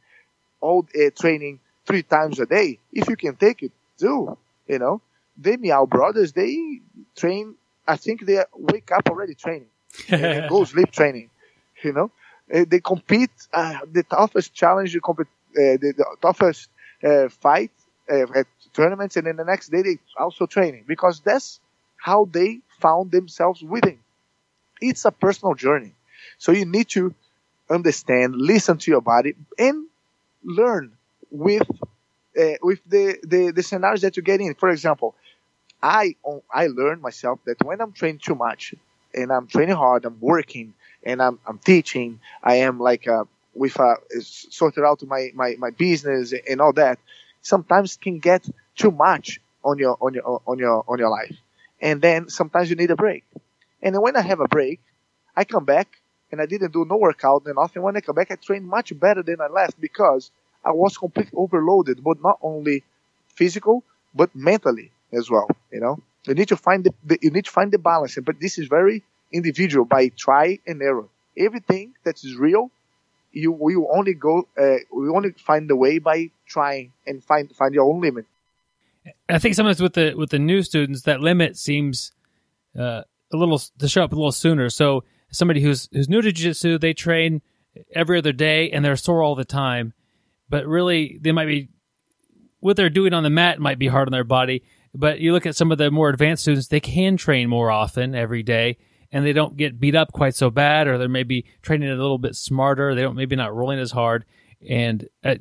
all uh, training three times a day, if you can take it, do. You know, the Miyao brothers, they train. I think they wake up already training, go sleep training. You know, uh, they compete. Uh, the toughest challenge, compete, uh, the, the, toughest uh, fight uh, at tournaments, and then the next day they also training because that's how they found themselves within. It's a personal journey, so you need to understand, listen to your body, and learn with uh, with the, the, the scenarios that you get in. For example, I I learned myself that when I'm training too much and I'm training hard, I'm working and I'm I'm teaching, I am like uh, with uh, sorted out my, my my business and all that. Sometimes can get too much on your on your on your on your life, and then sometimes you need a break. And when I have a break, I come back and I didn't do no workout and nothing. When I come back, I train much better than I left because I was completely overloaded, but not only physical but mentally as well. You know, you need to find the, the you need to find the balance, but this is very individual by try and error. Everything that is real, you will only go, uh, we only find the way by trying and find find your own limit. I think sometimes with the with the new students, that limit seems uh, a little to show up a little sooner. So somebody who's who's new to jiu-jitsu, they train every other day and they're sore all the time, but really they might be what they're doing on the mat might be hard on their body. But you look at some of the more advanced students, they can train more often every day and they don't get beat up quite so bad, or they're maybe training a little bit smarter. They don't maybe not rolling as hard. And uh,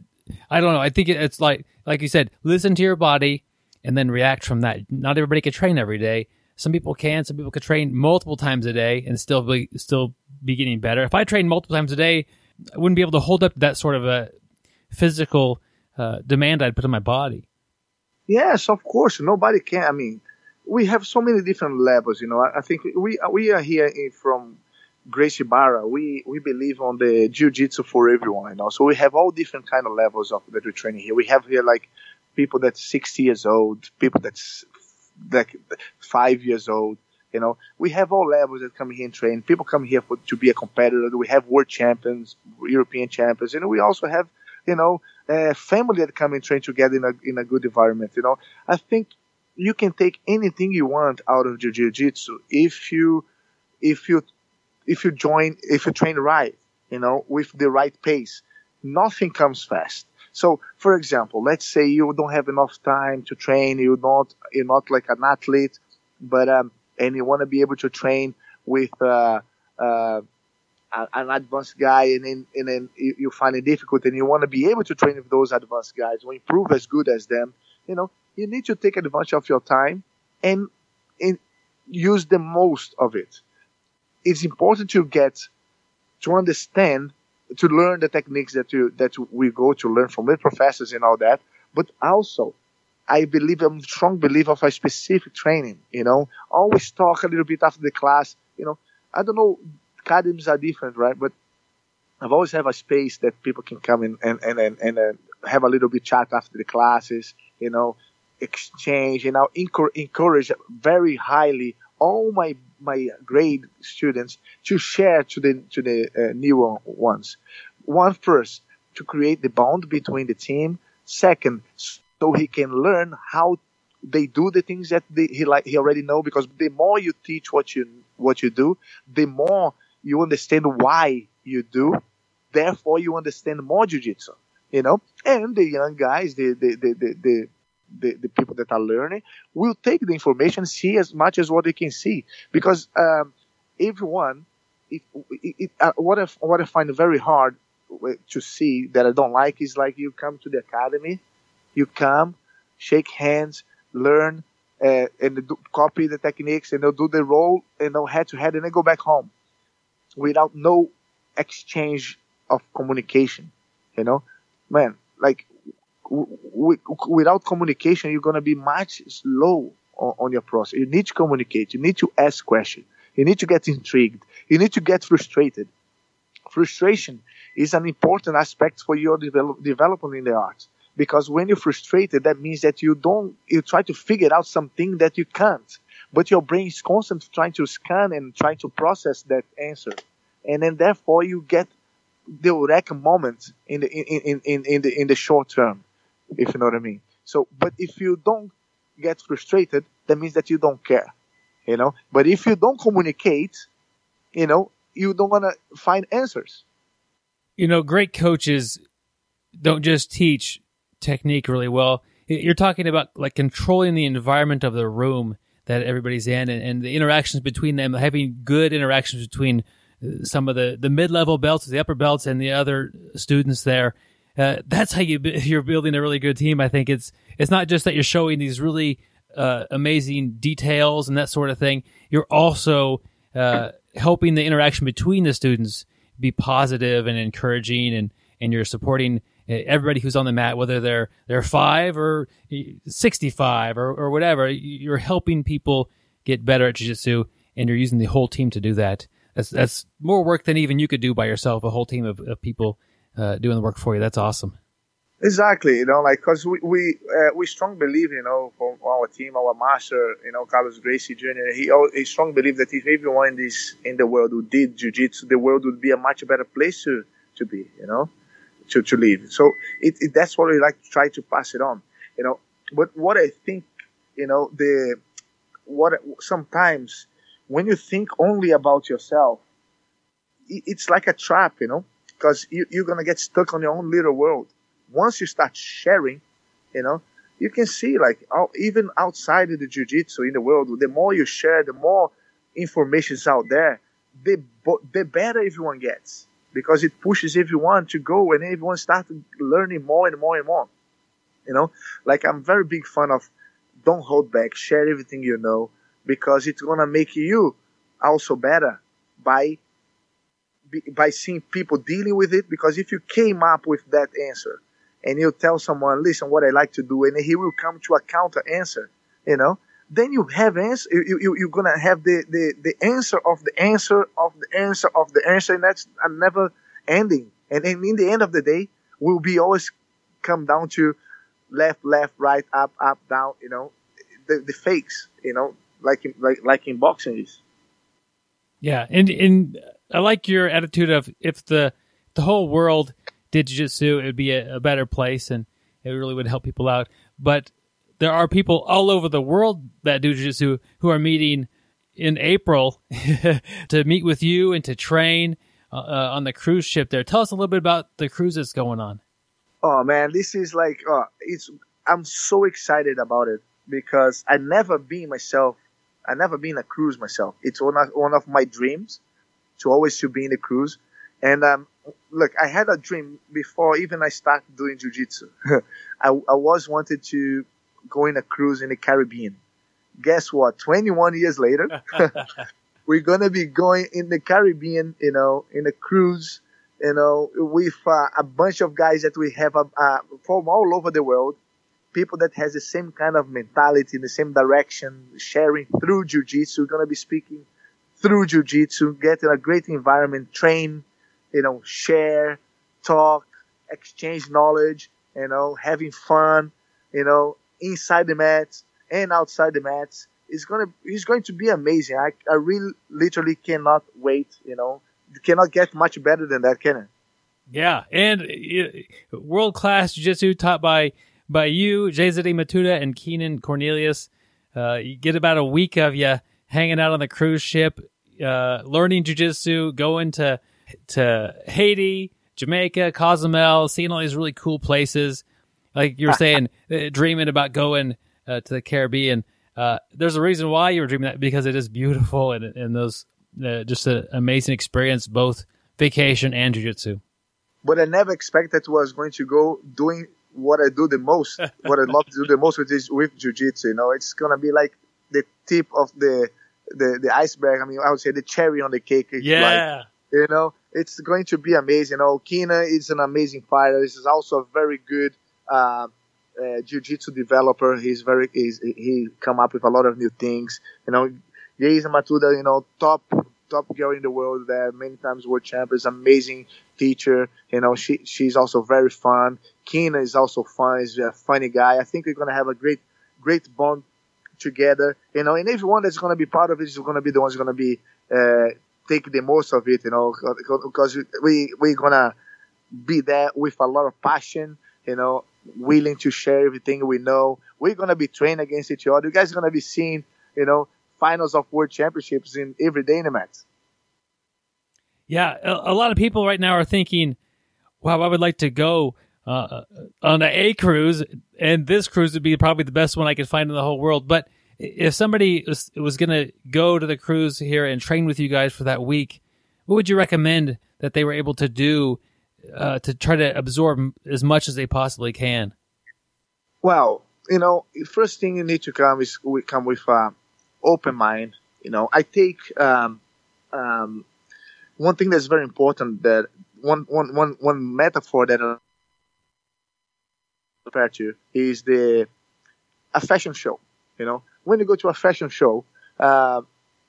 I don't know. I think it's like, like you said, listen to your body and then react from that. Not everybody can train every day. Some people can. Some people can train multiple times a day and still be still be getting better. If I train multiple times a day, I wouldn't be able to hold up that sort of a physical uh, demand I'd put on my body. Yes, of course. Nobody can. I mean, we have so many different levels. You know, I, I think we we are here in, from Gracie Barra. We we believe on the jiu-jitsu for everyone. You know, so we have all different kind of levels of that we're training here. We have here like people that's 60 years old, people that's like five years old. You know, we have all levels that come here and train. People come here for, to be a competitor. We have world champions, European champions, and we also have, you know, a family that come and train together in a in a good environment. You know, I think you can take anything you want out of jiu-jitsu if you if you if you join if you train right you know with the right pace nothing comes fast so for example let's say you don't have enough time to train you're not you're not like an athlete but um and you want to be able to train with uh, uh an advanced guy and then and then you find it difficult and you want to be able to train with those advanced guys or improve as good as them you know you need to take advantage of your time and, and use the most of it. It's important to get to understand to learn the techniques that you that we go to learn from the professors and all that, but also I believe I'm a strong believer of a specific training. You know, always talk a little bit after the class. You know, I don't know, academies are different, right? But I've always have a space that people can come in and and and, and uh, have a little bit chat after the classes. You know, exchange and I encourage very highly all my my grade students to share to the to the uh, new ones. One first to create the bond between the team. Second, so he can learn how they do the things that they, he like he already know. Because the more you teach what you what you do, the more you understand why you do. Therefore, you understand more jujitsu. You know, and the young guys, the the the the, the the, the people that are learning will take the information, see as much as what they can see, because um, everyone, it, it, uh, what I what I find very hard to see that I don't like is like you come to the academy, you come, shake hands, learn, uh, and do, copy the techniques, and they'll do the role, and they'll head to head, and then go back home without no exchange of communication. You know, man, like without communication, you're going to be much slow on, on, your process. You need to communicate. You need to ask questions. You need to get intrigued. You need to get frustrated. Frustration is an important aspect for your develop, development in the art because when you're frustrated, that means that you don't, you try to figure out something that you can't, but your brain is constantly trying to scan and trying to process that answer. And then therefore you get the eureka moment in the, in, in, in, in the, in the short term if you know what I mean. So, but if you don't get frustrated, that means that you don't care, you know. But if you don't communicate, you know, you don't want to find answers. You know, great coaches don't just teach technique really well. You're talking about like controlling the environment of the room that everybody's in and, and the interactions between them, having good interactions between uh, some of the, the mid-level belts, the upper belts, and the other students there uh, that's how you you're building a really good team. I think it's it's not just that you're showing these really uh, amazing details and that sort of thing. You're also uh, helping the interaction between the students be positive and encouraging, and and you're supporting everybody who's on the mat, whether they're they're five or sixty five or or whatever. You're helping people get better at jiu-jitsu, and you're using the whole team to do that. That's that's more work than even you could do by yourself. A whole team of, of people uh, doing the work for you. That's awesome. Exactly, you know, like because we we uh, we strong believe, you know, from our team, our master, you know, Carlos Gracie Jr. He he strong believe that if everyone in this in the world who did jiu-jitsu, the world would be a much better place to to be, you know, to to live. So it, it that's what we like to try to pass it on, you know. But what I think, you know, the what sometimes when you think only about yourself, it's like a trap, you know because you, you're to get stuck on your own little world. Once you start sharing, you know, you can see like even outside of the jiu-jitsu in the world, the more you share, the more information is out there, the, the better everyone gets because it pushes everyone to go and everyone starts learning more and more and more. You know, like I'm very big fan of don't hold back, share everything you know because it's to make you also better by by seeing people dealing with it. Because if you came up with that answer and you tell someone, listen, what I like to do, and he will come to a counter answer, you know, then you have answer. You, you you're gonna have the, the the answer of the answer of the answer of the answer, and that's a never ending. And, and in the end of the day, will be always come down to left, left, right, up, up, down. You know, the the fakes. You know, like in, like like in boxing is. Yeah, and and I like your attitude of if the the whole world did jiu-jitsu, it would be a, a better place, and it really would help people out. But there are people all over the world that do jiu-jitsu who are meeting in April to meet with you and to train uh, uh, on the cruise ship there. Tell us a little bit about the cruise that's going on. Oh man, this is like uh, it's. I'm so excited about it because I never been myself. I never been a cruise myself. It's one of one of my dreams to always to be in a cruise. And um, look, I had a dream before even I started doing jujitsu. I, I was wanted to go in a cruise in the Caribbean. Guess what? 21 years later, we're gonna be going in the Caribbean, you know, in a cruise, you know, with uh, a bunch of guys that we have uh, uh, from all over the world, people that has the same kind of mentality in the same direction, sharing through jiu-jitsu. We're gonna be speaking through jiu-jitsu, get in a great environment, train, you know, share, talk, exchange knowledge, you know, having fun, you know, inside the mats and outside the mats. It's gonna it's going to be amazing. I, I really literally cannot wait, you know. You cannot get much better than that, can it? Yeah, and uh, world class jiu-jitsu taught by by you, Gezary Matuda, and Keenan Cornelius. Uh, you get about a week of you hanging out on the cruise ship, uh, learning jiu-jitsu, going to to Haiti, Jamaica, Cozumel, seeing all these really cool places. Like you were saying, uh, dreaming about going uh, to the Caribbean. Uh, there's a reason why you were dreaming that because it is beautiful and and those uh, just an amazing experience, both vacation and jujitsu. But I never expected was going to go doing what I do the most, what I love to do the most, which is with jujitsu. You know, it's gonna be like the tip of the the the iceberg. I mean, I would say the cherry on the cake. Yeah. Like, you know, it's going to be amazing. You know, Keenan is an amazing fighter. This is also a very good uh, uh, jiu-jitsu developer. He's very he's, he come up with a lot of new things. You know, Geisa Matuda, you know, top top girl in the world there, many times world champion, is amazing teacher. You know, she she's also very fun. Keenan is also fun. He's a funny guy. I think we're gonna have a great great bond together. You know, and everyone that's gonna be part of it is gonna be the ones gonna be uh, take the most of it. You know, because we we're gonna be there with a lot of passion. You know, willing to share everything we know. We're gonna be trained against each other. You guys are gonna be seeing, you know, finals of world championships in every day in the match. Yeah, a, a, lot of people right now are thinking, "Wow, I would like to go uh, on a, a cruise, and this cruise would be probably the best one I could find in the whole world." But if somebody was, was going to go to the cruise here and train with you guys for that week, what would you recommend that they were able to do uh, to try to absorb as much as they possibly can? Well, you know, first thing you need to come is we come with uh, open mind. You know, I take um, um, one thing that's very important that one, one, one, one metaphor that I refer to is the a fashion show. You know, when you go to a fashion show, uh,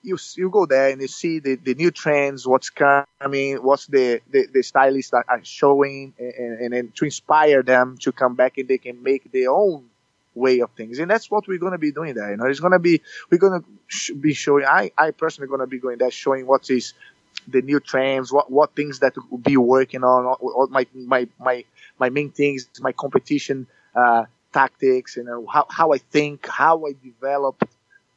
you you go there and you see the, the new trends, what's coming, what's the, the, the stylists that are showing, and, and, and to inspire them to come back and they can make their own way of things. And that's what we're going to be doing there. You know, it's going to be, we're going to sh- be showing, I, I personally going to be going there showing what is the new trends, what, what things that will be working on, what my, my, my, my main things, my competition, uh, tactics, you know, how, how I think, how I develop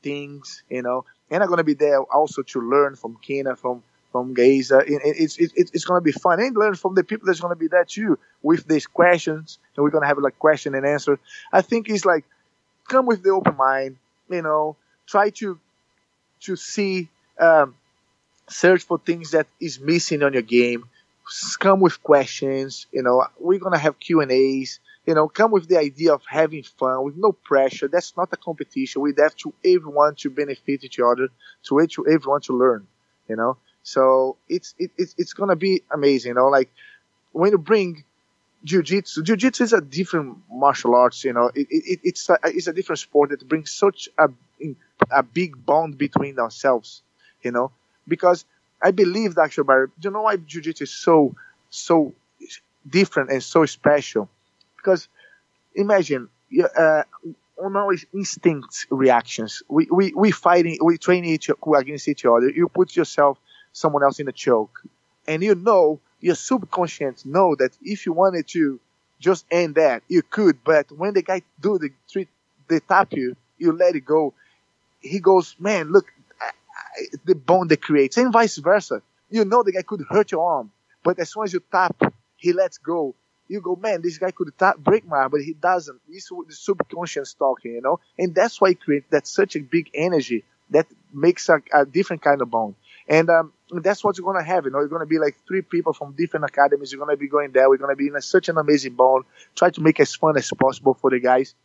things, you know, and I'm going to be there also to learn from Keenan, from from. It's, it's, it's going to be fun and learn from the people that's going to be there too with these questions. And we're going to have like question and answer. I think it's like come with the open mind, you know, try to to see, um, search for things that is missing on your game. Come with questions, you know. We're gonna have Q and A's you know, come with the idea of having fun with no pressure. That's not a competition. We have to everyone to benefit each other, to everyone to learn, you know. So it's it, it's it's gonna be amazing, you know. Like when you bring jiu-jitsu, jiu-jitsu is a different martial arts, you know. It, it it's a, it's a different sport that brings such a a big bond between ourselves, you know, because I believe actually, Barry, you know why jiu-jitsu is so so different and so special? Because imagine uh, on our instinct reactions, we we we fighting, we train each against each other. You put yourself someone else in a choke, and you know your subconscious know that if you wanted to just end that, you could. But when the guy do the treat, they tap you, you let it go. He goes, man, look, the bond they creates, and vice versa. You know the guy could hurt your arm, but as soon as you tap, he lets go. You go, man, this guy could tap, break my arm, but he doesn't. This the subconscious talking, you know, and that's why it creates that such a big energy that makes a, a different kind of bond. And um, that's what you're gonna have. You know, you're gonna be like three people from different academies. You're gonna be going there. We're gonna be in a, such an amazing bond. Try to make as fun as possible for the guys.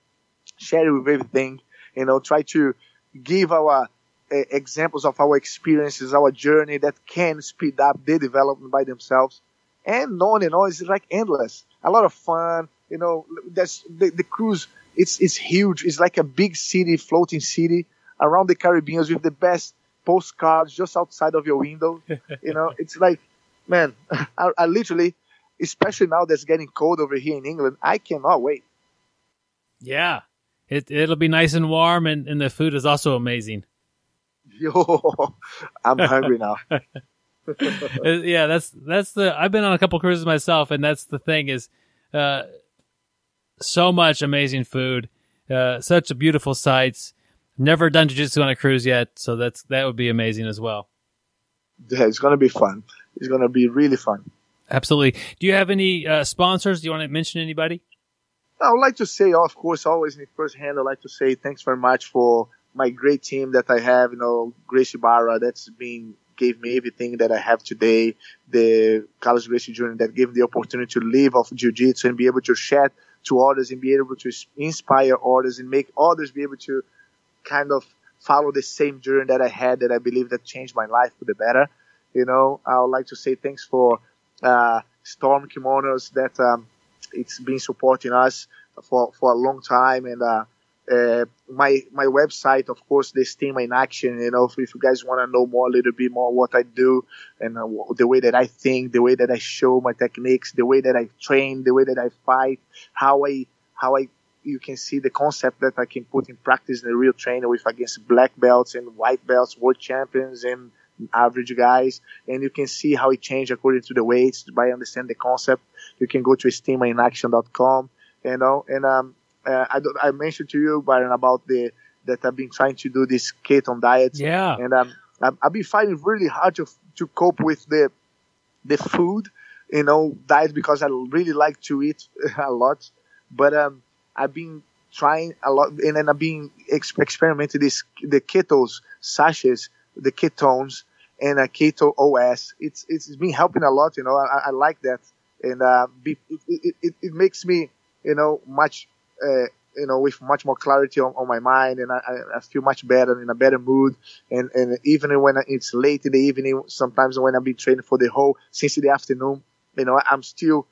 Share it with everything. You know, try to give our examples of our experiences, our journey that can speed up their development by themselves. And on and on, it's like endless. A lot of fun. You know, that's the, the cruise. It's it's huge. It's like a big city, floating city around the Caribbean with the best postcards just outside of your window. you know, it's like, man, I, I literally, especially now that's getting cold over here in England, I cannot wait. Yeah, it it'll be nice and warm, and, and the food is also amazing. Yo, I'm hungry now. yeah, that's that's the. I've been on a couple cruises myself, and that's the thing is, uh, so much amazing food, uh, such beautiful sights. Never done jiu-jitsu on a cruise yet, so that's that would be amazing as well. Yeah, it's gonna be fun. It's gonna be really fun. Absolutely. Do you have any uh, sponsors? Do you want to mention anybody? I would like to say, of course, always in first hand, I'd like to say thanks very much for my great team that I have, you know, Gracie Barra, that's been gave me everything that I have today. The Carlos Gracie Jr. that gave me the opportunity to live off jiu-jitsu and be able to share to others and be able to inspire others and make others be able to kind of follow the same journey that I had that I believe that changed my life for the better. You know, I would like to say thanks for uh, Storm Kimonos that um, it's been supporting us for, for a long time and uh, uh, my my website, of course, the Estima in Action. You know, if, if you guys want to know more, a little bit more what I do and uh, the way that I think, the way that I show my techniques, the way that I train, the way that I fight, how I how I you can see the concept that I can put in practice in a real training with against black belts and white belts, world champions and average guys, and you can see how it changed according to the weights by understand the concept. You can go to estimainaction.com, you know, and um, uh, I, I mentioned to you, Byron, about the that I've been trying to do this ketone diet. Yeah. And um, I've, I've been finding really hard to to cope with the the food, you know, diet because I really like to eat a lot. But um, I've been trying a lot, and then I've been ex- experimenting this the ketos sachets, the ketones, and a keto OS. It's it's been helping a lot. You know, I, I like that, and uh, be, it, it, it makes me you know much uh, you know, with much more clarity on, on my mind, and I, I, feel much better in a better mood. And and even when it's late in the evening, sometimes when I've been training for the whole since the afternoon, you know, I'm still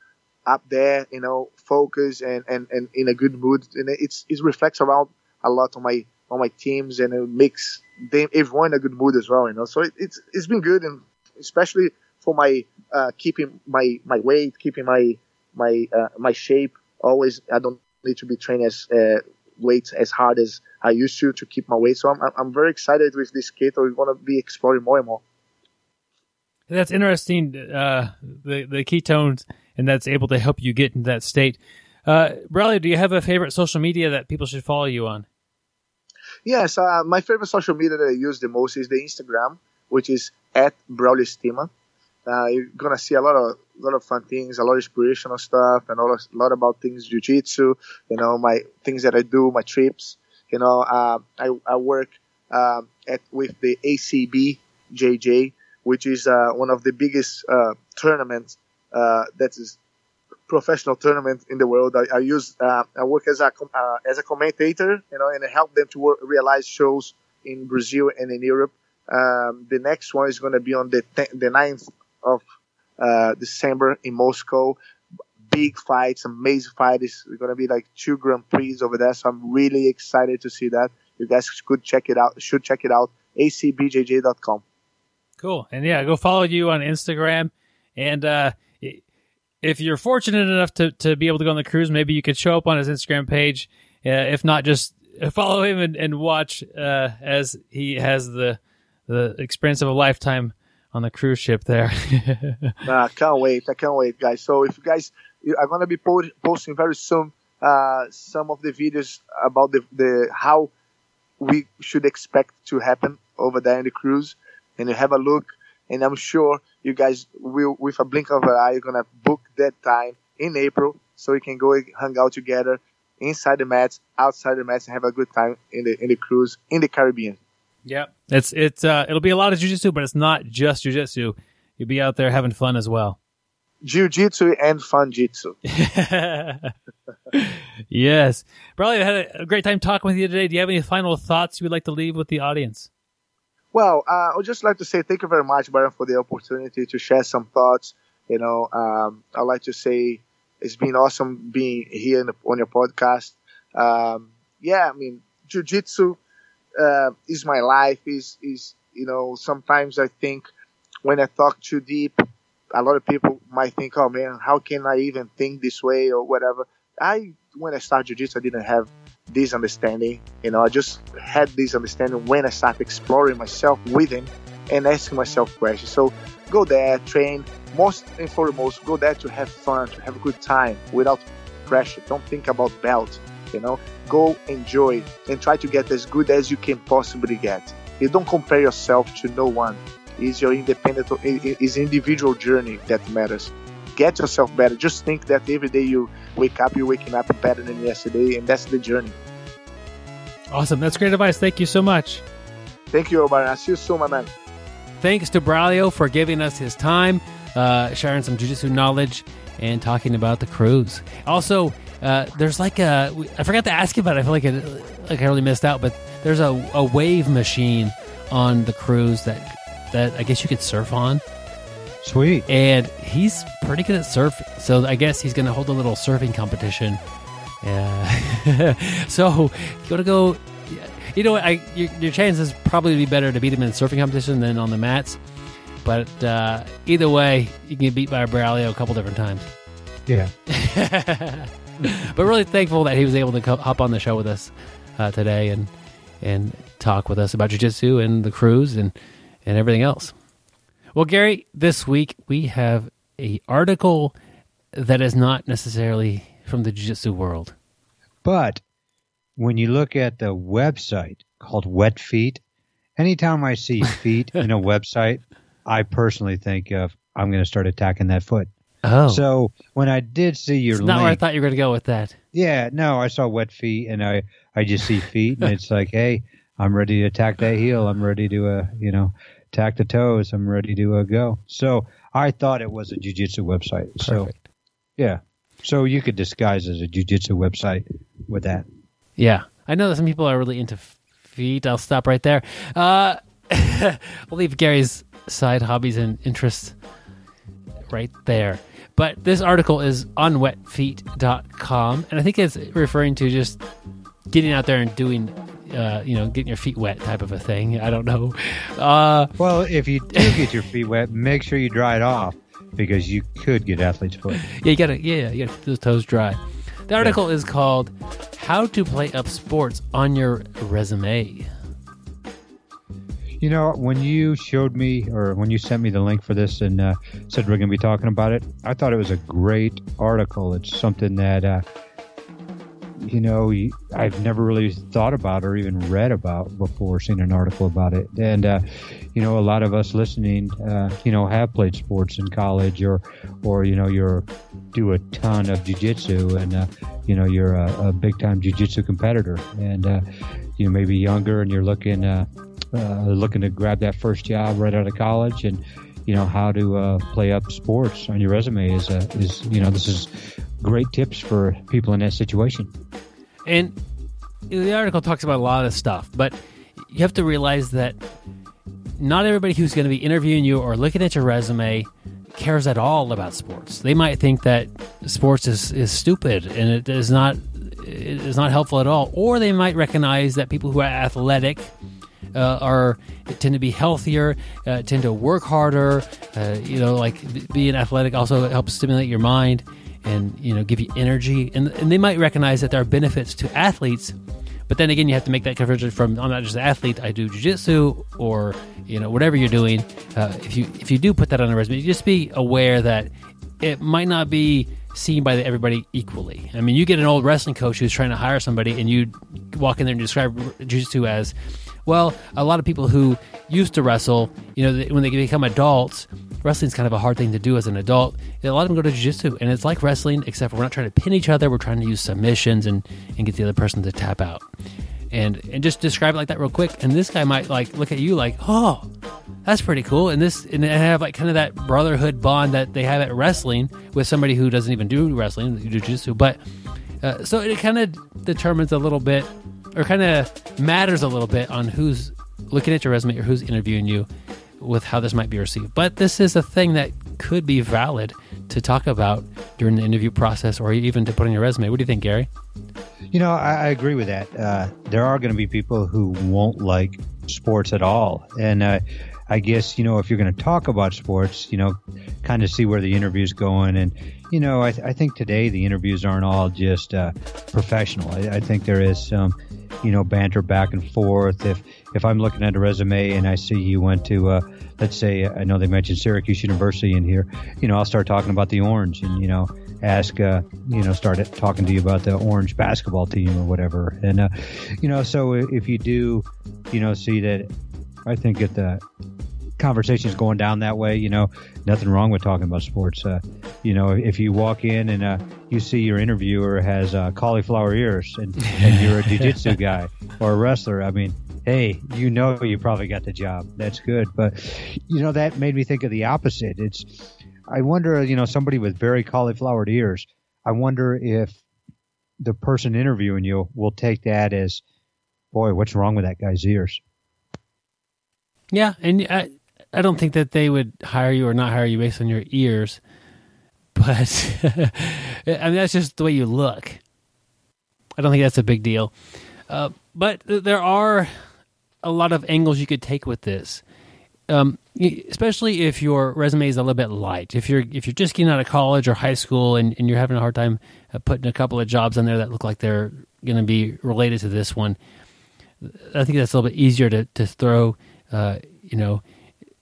up there, you know, focused and, and, and in a good mood. And it's it reflects around a lot on my on my teams, and it makes them everyone in a good mood as well. You know, so it, it's it's been good, and especially for my uh, keeping my my weight, keeping my my uh, my shape. Always, I don't need to be trained as uh, weight as hard as I used to to keep my weight. So I'm I'm very excited with this kit. We're gonna be exploring more and more. That's interesting. Uh, the the ketones and that's able to help you get into that state. Uh, Braulio, do you have a favorite social media that people should follow you on? Yes, uh, my favorite social media that I use the most is the Instagram, which is at Braulio Estima. Uh, you're gonna see a lot of a lot of fun things, a lot of inspirational stuff, and a lot, a lot about things jiu-jitsu. You know, my things that I do, my trips. You know, uh, I I work um, at with the ACB JJ, which is uh, one of the biggest uh, tournaments uh, that is professional tournament in the world. I, I use uh, I work as a uh, as a commentator, you know, and I help them to work, realize shows in Brazil and in Europe. Um, the next one is going to be on the te- the 9th of uh, December in Moscow. Big fights, amazing fight. It's going to be like two Grand Prix over there. So I'm really excited to see that. you guys could check it out. Should check it out. acbjj.com. Cool. And yeah, go follow you on Instagram. And uh, if you're fortunate enough to, to be able to go on the cruise, maybe you could show up on his Instagram page. Uh, if not, just follow him and, and watch uh, as he has the the experience of a lifetime on the cruise ship there. I can't wait. I can't wait, guys. So if you guys are going to be po- posting very soon uh, some of the videos about the, the how we should expect to happen over there in the cruise and you have a look and I'm sure you guys will with a blink of an eye you're gonna book that time in April so we can go hang out together inside the mats, outside the mats and have a good time in the in the cruise in the Caribbean. Yep. It's it's uh it'll be a lot of jujitsu, but it's not just jujitsu. You'll be out there having fun as well. Jiu-jitsu and fun jitsu. yes. Braulio, I had a great time talking with you today. Do you have any final thoughts you would like to leave with the audience? Well, uh, I would just like to say thank you very much, Byron, for the opportunity to share some thoughts. You know, um, I'd like to say it's been awesome being here the, on your podcast. Um, yeah, I mean, jujitsu uh, is my life. Is is you know, sometimes I think when I talk too deep, a lot of people might think, "Oh man, how can I even think this way or whatever?" I when I started jiu-jitsu, I didn't have this understanding. You know, I just had this understanding when I started exploring myself within and asking myself questions. So go there, train. Most and foremost, go there to have fun, to have a good time without pressure. Don't think about belt. You know, go enjoy and try to get as good as you can possibly get. You don't compare yourself to no one. It's your independent, it's individual journey that matters get yourself better. Just think that every day you wake up, you're waking up better than yesterday, and that's the journey. Awesome. That's great advice. Thank you so much. Thank you, Omar. I'll see you soon, my man. Thanks to Braulio for giving us his time, uh, sharing some jiu-jitsu knowledge, and talking about the cruise. Also, uh, there's like a I forgot to ask you about it. I feel like it, like I really missed out, but there's a, a wave machine on the cruise that that I guess you could surf on. Sweet. And he's pretty good at surfing. So I guess he's going to hold a little surfing competition. Yeah. so you want to go. You know, I your, your chances probably be better to beat him in a surfing competition than on the mats. But uh, either way, you can get beat by a Braulio a couple different times. Yeah. but really thankful that he was able to co- hop on the show with us uh, today and and talk with us about jiu-jitsu and the cruise and and everything else. Well, Gary, this week we have a article that is not necessarily from the jiu-jitsu world. But when you look at the website called Wet Feet, anytime I see feet in a website, I personally think of I'm going to start attacking that foot. Oh, So when I did see your it's not where I thought you were going to go with that. yeah, no, I saw wet feet, and I I just see feet, and it's like, hey, I'm ready to attack that heel. I'm ready to uh, you know, attack the toes. I'm ready to uh, go. So I thought it was a jujitsu website. So Perfect. yeah, so you could disguise as a jujitsu website with that. Yeah, I know that some people are really into feet. I'll stop right there. Uh, we'll leave Gary's side hobbies and interests right there. But this article is on wetfeet.com, and I think it's referring to just getting out there and doing, uh, you know, getting your feet wet type of a thing. I don't know. Uh, Well, if you do get your feet wet, make sure you dry it off because you could get athlete's foot. Yeah, you gotta yeah, you gotta keep those toes dry. The article is called "How to Play Up Sports on Your Resume." You know, when you showed me or when you sent me the link for this and uh, said we're going to be talking about it, I thought it was a great article. It's something that, uh, you know, I've never really thought about or even read about before, seen an article about it. And, uh, you know, a lot of us listening, uh, you know, have played sports in college or, or, you know, you're do a ton of jujitsu and, uh, you know, you're a, a big time jujitsu competitor and, uh, you know, maybe younger and you're looking, uh, looking to grab that first job right out of college and you know how to uh, play up sports on your resume is uh, is you know this is great tips for people in that situation And the article talks about a lot of stuff, but you have to realize that not everybody who's going to be interviewing you or looking at your resume cares at all about sports. They might think that sports is, is stupid and it is not it is not helpful at all. Or they might recognize that people who are athletic uh, are tend to be healthier, uh, tend to work harder. Uh, you know, like being athletic also helps stimulate your mind and you know give you energy. And and they might recognize that there are benefits to athletes. But then again, you have to make that conversion from I'm not just an athlete. I do jujitsu or you know whatever you're doing. Uh, if you if you do put that on a resume, just be aware that it might not be seen by everybody equally. I mean, you get an old wrestling coach who's trying to hire somebody, and you walk in there and describe jiu-jitsu as, well, a lot of people who used to wrestle, you know, when they become adults, wrestling's kind of a hard thing to do as an adult. A lot of them go to jiu-jitsu, and it's like wrestling, except we're not trying to pin each other. We're trying to use submissions and, and get the other person to tap out. And, and just describe it like that real quick. And this guy might like look at you like, oh, that's pretty cool. And this and have like kind of that brotherhood bond that they have at wrestling with somebody who doesn't even do wrestling, jiu-jitsu. But uh, so it kind of determines a little bit, or kind of matters a little bit on who's looking at your resume or who's interviewing you with how this might be received. But this is a thing that could be valid to talk about during the interview process or even to put on your resume. What do you think, Gary? You know, I, I agree with that. Uh, there are going to be people who won't like sports at all. And uh, I guess, you know, if you're going to talk about sports, you know, kind of see where the interview's going. And, you know, I, I think today the interviews aren't all just uh, professional. I, I think there is some, you know, banter back and forth. If, if I'm looking at a resume and I see you went to, uh, let's say, I know they mentioned Syracuse University in here, you know, I'll start talking about the orange and, you know, ask, uh, you know, start talking to you about the orange basketball team or whatever. And, uh, you know, so if you do, you know, see that I think if the conversation is going down that way, you know, nothing wrong with talking about sports. Uh, you know, if you walk in and uh, you see your interviewer has uh, cauliflower ears and, and you're a jiu-jitsu guy or a wrestler, I mean, hey, you know you probably got the job. That's good. But, you know, that made me think of the opposite. It's, I wonder, you know, somebody with very cauliflowered ears, I wonder if the person interviewing you will take that as, boy, what's wrong with that guy's ears? Yeah, and I, I don't think that they would hire you or not hire you based on your ears, but I mean that's just the way you look. I don't think that's a big deal, uh, but there are a lot of angles you could take with this. Um, especially if your resume is a little bit light. If you're if you're just getting out of college or high school and, and you're having a hard time uh, putting a couple of jobs on there that look like they're going to be related to this one, I think that's a little bit easier to to throw uh, you know,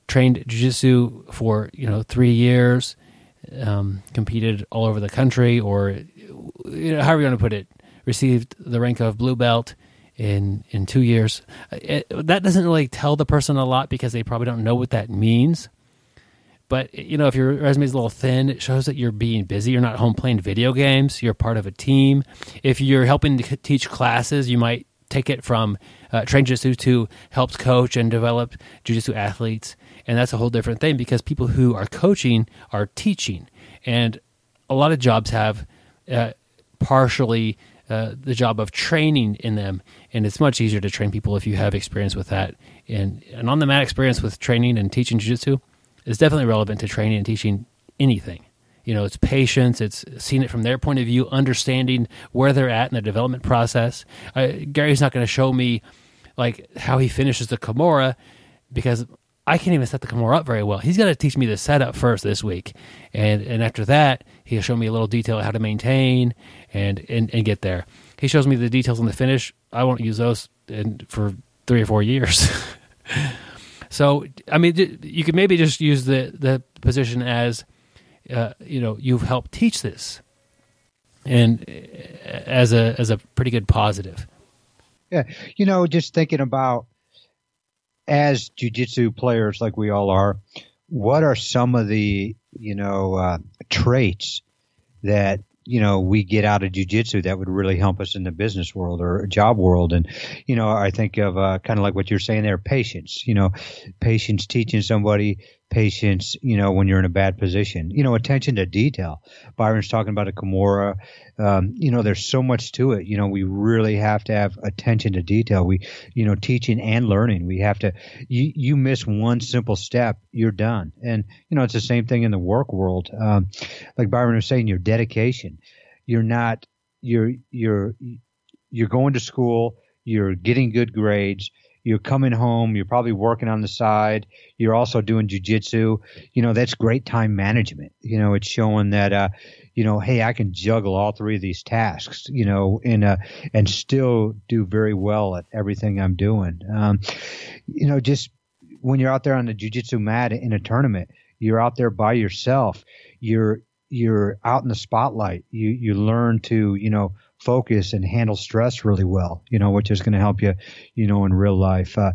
trained jiu-jitsu for, you know, three years, um, competed all over the country, or you know, however you want to put it, received the rank of blue belt in in two years. It, that doesn't really tell the person a lot because they probably don't know what that means. But you know, if your resume is a little thin, it shows that you're being busy. You're not home playing video games. You're part of a team. If you're helping to teach classes, you might take it from uh, train jiu-jitsu to helps coach and develop jiu-jitsu athletes and that's a whole different thing because people who are coaching are teaching. And a lot of jobs have uh, partially uh, the job of training in them. And it's much easier to train people if you have experience with that. And and on the mat experience with training and teaching jiu-jitsu is definitely relevant to training and teaching anything. You know, it's patience, it's seeing it from their point of view, understanding where they're at in the development process. Uh, Gary's not going to show me like how he finishes the Kimura because I can't even set the Kimura up very well. He's got to teach me the setup first this week, and and after that, he'll show me a little detail how to maintain and and, and get there. He shows me the details on the finish. I won't use those in, for three or four years. so I mean, you could maybe just use the the position as uh, you know you've helped teach this, and uh, as a as a pretty good positive. Yeah, you know, just thinking about as jujitsu players like we all are, what are some of the you know uh, traits that you know we get out of jujitsu that would really help us in the business world or job world and you know i think of uh, kind of like what you're saying there patience you know patience teaching somebody patience, you know, when you're in a bad position. You know, attention to detail. Byron's talking about a Kimura. Um, you know, there's so much to it. You know, we really have to have attention to detail. We, you know, teaching and learning. We have to. You you miss one simple step, you're done. And you know, it's the same thing in the work world. Um, like Byron was saying, your dedication. You're not you're you're you're going to school, you're getting good grades, you're coming home, you're probably working on the side, you're also doing jujitsu. You know, that's great time management. You know, it's showing that uh, you know, hey, I can juggle all three of these tasks, you know, and and still do very well at everything I'm doing. Um, you know, just when you're out there on the jujitsu mat in a tournament, you're out there by yourself. You're you're out in the spotlight. You you learn to you know focus and handle stress really well. You know, which is going to help you, you know, in real life. Uh,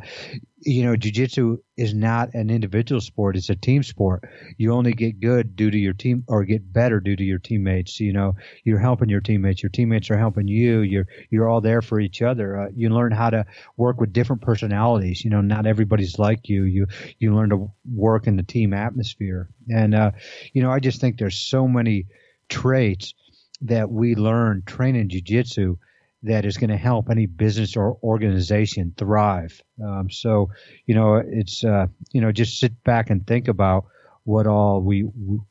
you know, jujitsu is not an individual sport; it's a team sport. You only get good due to your team, or get better due to your teammates. You know, you're helping your teammates. Your teammates are helping you. You're you're all there for each other. Uh, you learn how to work with different personalities. You know, not everybody's like you. You you learn to work in the team atmosphere. And uh, you know, I just think there's so many traits that we learn training jujitsu that is going to help any business or organization thrive. Um, so, you know, it's uh, you know just sit back and think about what all we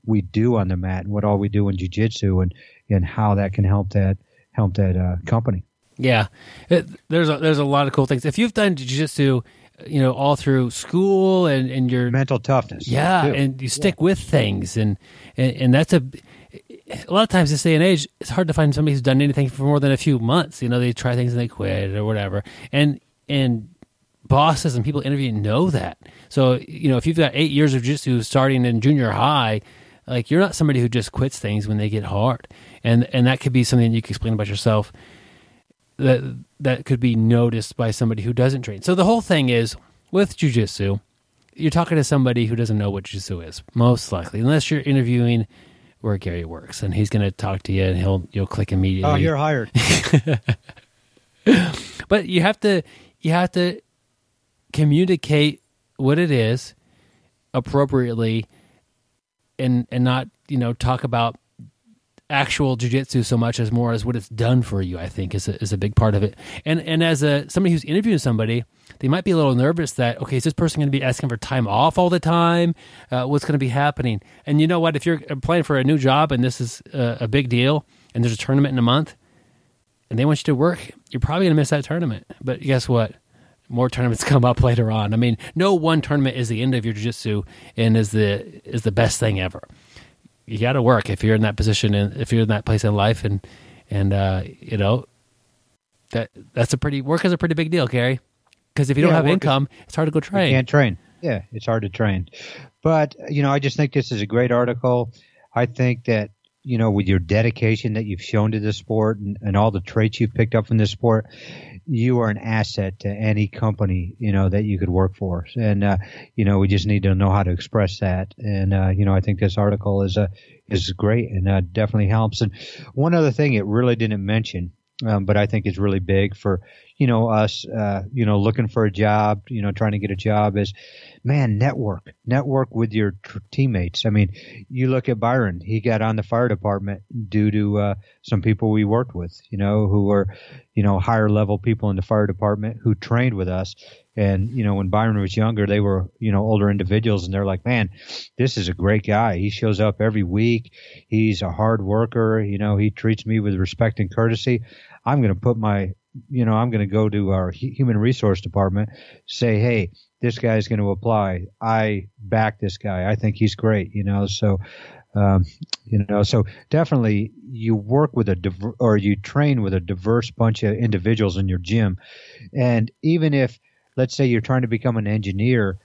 we do on the mat and what all we do in jujitsu and and how that can help that help that uh, company. Yeah, it, there's a, there's a lot of cool things. If you've done jujitsu, you know, all through school and and your mental toughness, yeah, too. and you stick yeah. with things, and, and and that's a a lot of times this day and age, it's hard to find somebody who's done anything for more than a few months. You know, they try things and they quit or whatever. And and bosses and people interviewing know that. So you know, if you've got eight years of jiu-jitsu starting in junior high, like you're not somebody who just quits things when they get hard. And and that could be something you can explain about yourself that that could be noticed by somebody who doesn't train. So the whole thing is with jujitsu, you're talking to somebody who doesn't know what jujitsu is, most likely, unless you're interviewing where Gary works, and he's going to talk to you, and he'll you'll click immediately. Oh, you're hired. but you have to you have to communicate what it is appropriately, and and not you know talk about actual jujitsu so much as more as what it's done for you. I think is a, is a big part of it. And and as a somebody who's interviewing somebody, they might be a little nervous that okay, is this person going to be asking for time off all the time? Uh, what's going to be happening? And you know what? If you're applying for a new job and this is a, a big deal, and there's a tournament in a month, and they want you to work, you're probably going to miss that tournament. But guess what? More tournaments come up later on. I mean, no one tournament is the end of your jiu-jitsu and is the is the best thing ever you got to work if you're in that position and if you're in that place in life and and uh, you know that that's a pretty work is a pretty big deal, Gary. Because if you don't have income, is, it's hard to go train. You can't train. Yeah, it's hard to train. But you know, I just think this is a great article. I think that you know, with your dedication that you've shown to the sport and, and all the traits you've picked up from this sport, you are an asset to any company, you know, that you could work for. And, uh, you know, we just need to know how to express that. And, uh, you know, I think this article is, uh, is great and, uh, definitely helps. And one other thing it really didn't mention, um, but I think is really big for, you know, us, uh, you know, looking for a job, you know, trying to get a job is, man, network, network with your teammates. I mean, you look at Byron; he got on the fire department due to uh, some people we worked with, you know, who were, you know, higher level people in the fire department who trained with us. And you know, when Byron was younger, they were, you know, older individuals, and they're like, man, this is a great guy. He shows up every week. He's a hard worker. You know, he treats me with respect and courtesy. I'm going to put my you know, I'm going to go to our human resource department, say, hey, this guy's going to apply. I back this guy. I think he's great. You know, so um, you know, so definitely you work with a diver- or you train with a diverse bunch of individuals in your gym, and even if let's say you're trying to become an engineer,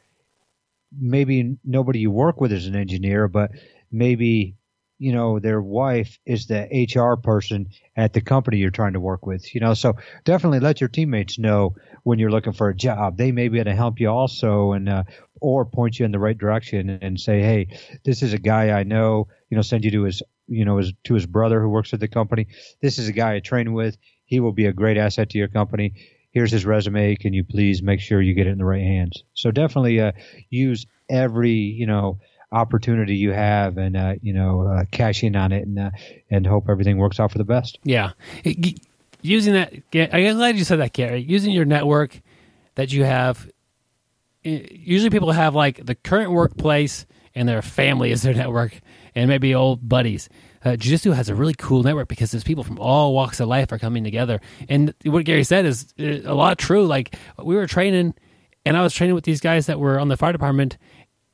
maybe nobody you work with is an engineer, but maybe you know their wife is the HR person at the company you're trying to work with. You know, so definitely let your teammates know when you're looking for a job. They may be able to help you also, and uh, or point you in the right direction and say, hey, this is a guy I know. You know, send you to his you know his to his brother who works at the company. This is a guy I train with. He will be a great asset to your company. Here's his resume. Can you please make sure you get it in the right hands? So definitely uh, use every you know opportunity you have and uh, you know uh, cash in on it and uh, and hope everything works out for the best. Yeah, using that. I'm glad you said that, Gary. Using your network that you have. Usually, people have like the current workplace and their family as their network, and maybe old buddies. uh, jiu-jitsu has a really cool network because there's people from all walks of life are coming together. And what Gary said is uh, a lot true. Like we were training, and I was training with these guys that were on the fire department,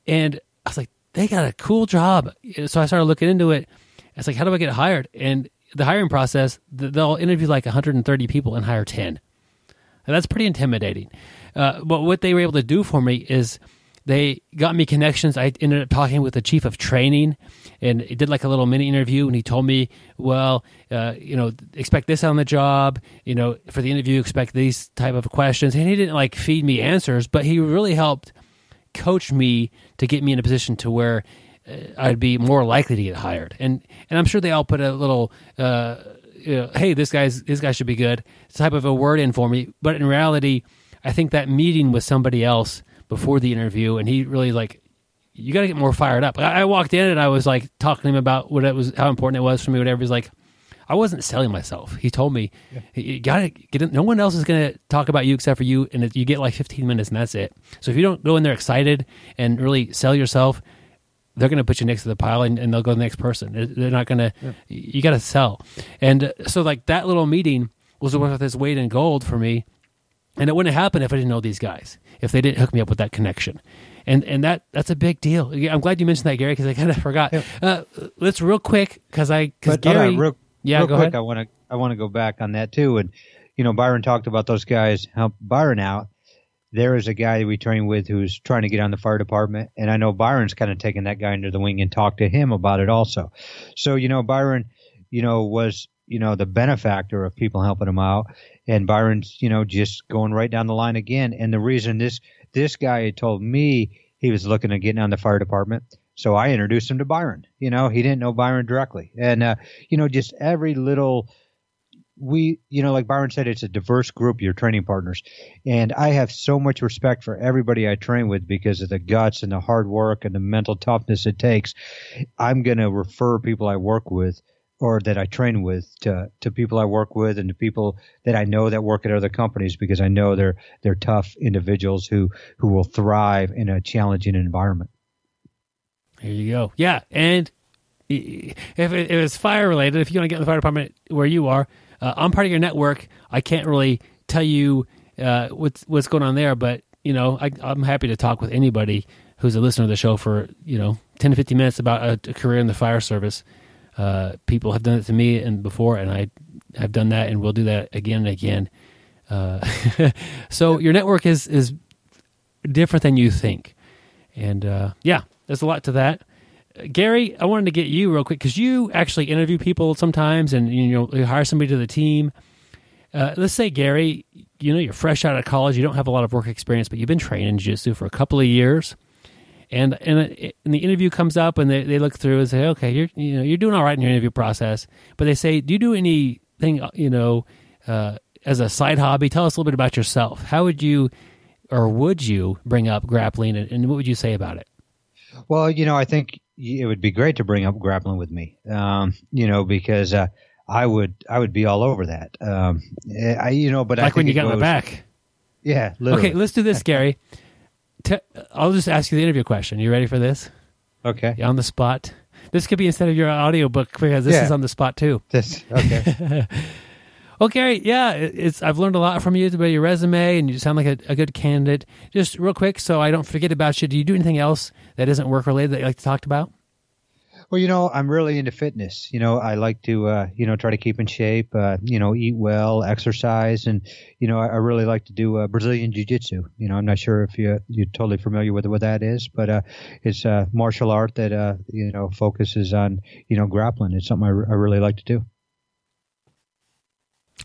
and I was like, they got a cool job. So I started looking into it. It's like, how do I get hired? And the hiring process, they'll interview like 130 people and hire 10. And that's pretty intimidating. Uh, but what they were able to do for me is they got me connections. I ended up talking with the chief of training, and he did like a little mini interview. And he told me, "Well, uh, you know, expect this on the job. You know, for the interview, expect these type of questions." And he didn't like feed me answers, but he really helped coach me to get me in a position to where uh, I'd be more likely to get hired. And and I'm sure they all put a little. Uh, you know, hey, this guy's this guy should be good. Type of a word in for me, but in reality, I think that meeting with somebody else before the interview, and he really like you got to get more fired up. I, I, walked in and I was like talking to him about what it was, how important it was for me, whatever. He's like, I wasn't selling myself. He told me, yeah. you got to get in. No one else is going to talk about you except for you, and you get like 15 minutes, and that's it. So if you don't go in there excited and really sell yourself, they're going to put you next to the pile, and, and they'll go to the next person. They're not going to. Yeah. You got to sell, and uh, so like that little meeting was worth its weight in gold for me, and it wouldn't happen if I didn't know these guys if they didn't hook me up with that connection. And and that that's a big deal. I'm glad you mentioned that, Gary, because I kind of forgot. Yeah. Uh, let's real quick because I because Gary, on, real, yeah, real go quick, ahead. I want to I want to go back on that too. And you know, Byron talked about those guys help Byron out. There is a guy we train with who's trying to get on the fire department, and I know Byron's kind of taken that guy under the wing and talked to him about it also. So you know, Byron, you know, was you know the benefactor of people helping him out and Byron's, you know, just going right down the line again. And the reason this this guy had told me he was looking at getting on the fire department, so I introduced him to Byron. You know, he didn't know Byron directly, and uh, you know, just every little we, you know, like Byron said, it's a diverse group, your training partners. And I have so much respect for everybody I train with because of the guts and the hard work and the mental toughness it takes. I'm going to refer people I work with or that I train with to, to people I work with and to people that I know that work at other companies because I know they're they're tough individuals who who will thrive in a challenging environment. There you go. Yeah, and if it, if it's fire related, if you want to get in the fire department where you are, uh, I'm part of your network. I can't really tell you uh, what's what's going on there, but you know I, I'm happy to talk with anybody who's a listener to the show for you know 10 to 15 minutes about a, a career in the fire service uh, people have done it to me and before, and I have done that, and we'll do that again and again. Uh, so your network is is different than you think, and uh, yeah, there's a lot to that. Gary, I wanted to get you real quick because you actually interview people sometimes, and you know you hire somebody to the team. Uh, let's say Gary, you know you're fresh out of college, you don't have a lot of work experience, but you've been training jiu-jitsu for a couple of years. And and, and the interview comes up and they, they look through and say okay you're you know you're doing all right in your interview process. But they say do you do anything you know uh, as a side hobby? Tell us a little bit about yourself. How would you or would you bring up grappling and, and what would you say about it well you know i think it would be great to bring up grappling with me um, you know because uh, i would i would be all over that um, I, you know but like I when you got goes, the back yeah literally. okay let's do this gary i I'll just ask you the interview question. You ready for this? Okay. on the spot. This could be instead of your audiobook because this yeah. is on the spot too. This okay. Gary, yeah, it's I've learned a lot from you about your resume, and you sound like a, a, good candidate. Just real quick, so I don't forget about you. Do you do anything else that isn't work related that you like to talk about? Well, you know, I'm really into fitness. You know, I like to, uh, you know, try to keep in shape. Uh, you know, eat well, exercise, and you know, I, I really like to do uh, Brazilian jiu-jitsu. You know, I'm not sure if you you're totally familiar with what that is, but uh, it's a martial art that uh, you know focuses on you know grappling. It's something I, I really like to do.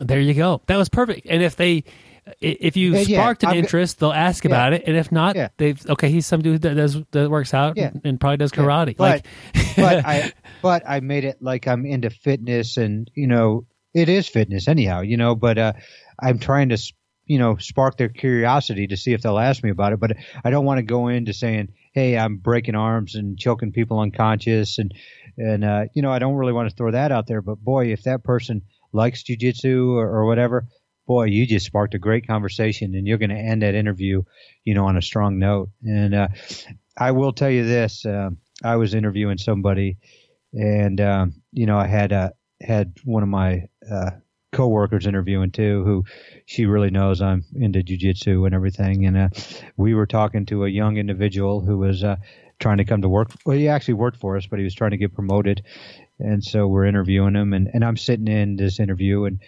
There you go. That was perfect. And if they if you yeah, sparked yeah, an interest, they'll ask yeah. about it, and if not, they've okay. He's some dude that does that works out and probably does karate. But, like, but I but I made it like I'm into fitness, and you know, it is fitness anyhow, you know. But uh, I'm trying to you know spark their curiosity to see if they'll ask me about it. But I don't want to go into saying, "Hey, I'm breaking arms and choking people unconscious," and and uh, you know, I don't really want to throw that out there. But boy, if that person likes jujitsu or, or whatever boy, you just sparked a great conversation, and you're going to end that interview, you know, on a strong note. And uh, I will tell you this: uh, I was interviewing somebody and um, you know I had uh, had one of my uh, coworkers interviewing too, who she really knows I'm into jujitsu and everything, and uh, we were talking to a young individual who was uh, trying to come to work. Well, he actually worked for us, but he was trying to get promoted, and so we're interviewing him, and, and I'm sitting in this interview, and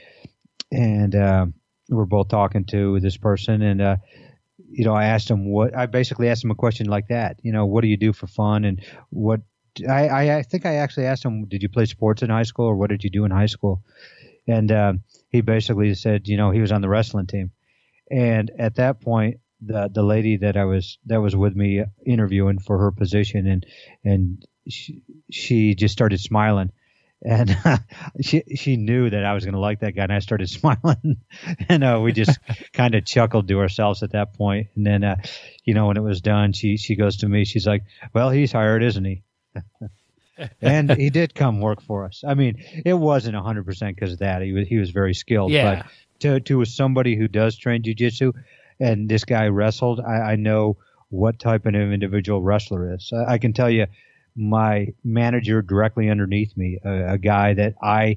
and uh, we're both talking to this person, and uh, you know, I asked him what I basically asked him a question like that. You know, what do you do for fun, and what I, I, think I actually asked him, did you play sports in high school, or what did you do in high school? And uh, he basically said, you know, he was on the wrestling team, and at that point, the the lady that I was that was with me interviewing for her position, and and she, she just started smiling and uh, she she knew that I was going to like that guy, and I started smiling, and uh, we just kind of chuckled to ourselves at that point. And then, uh, you know, when it was done, she she goes to me, she's like, "Well, he's hired, isn't he?" and he did come work for us. I mean, it wasn't hundred percent because of that. He was he was very skilled, Yeah. but to to somebody who does train jujitsu, and this guy wrestled, I, I know what type of individual wrestler is. I, I can tell you my manager directly underneath me, a, a guy that I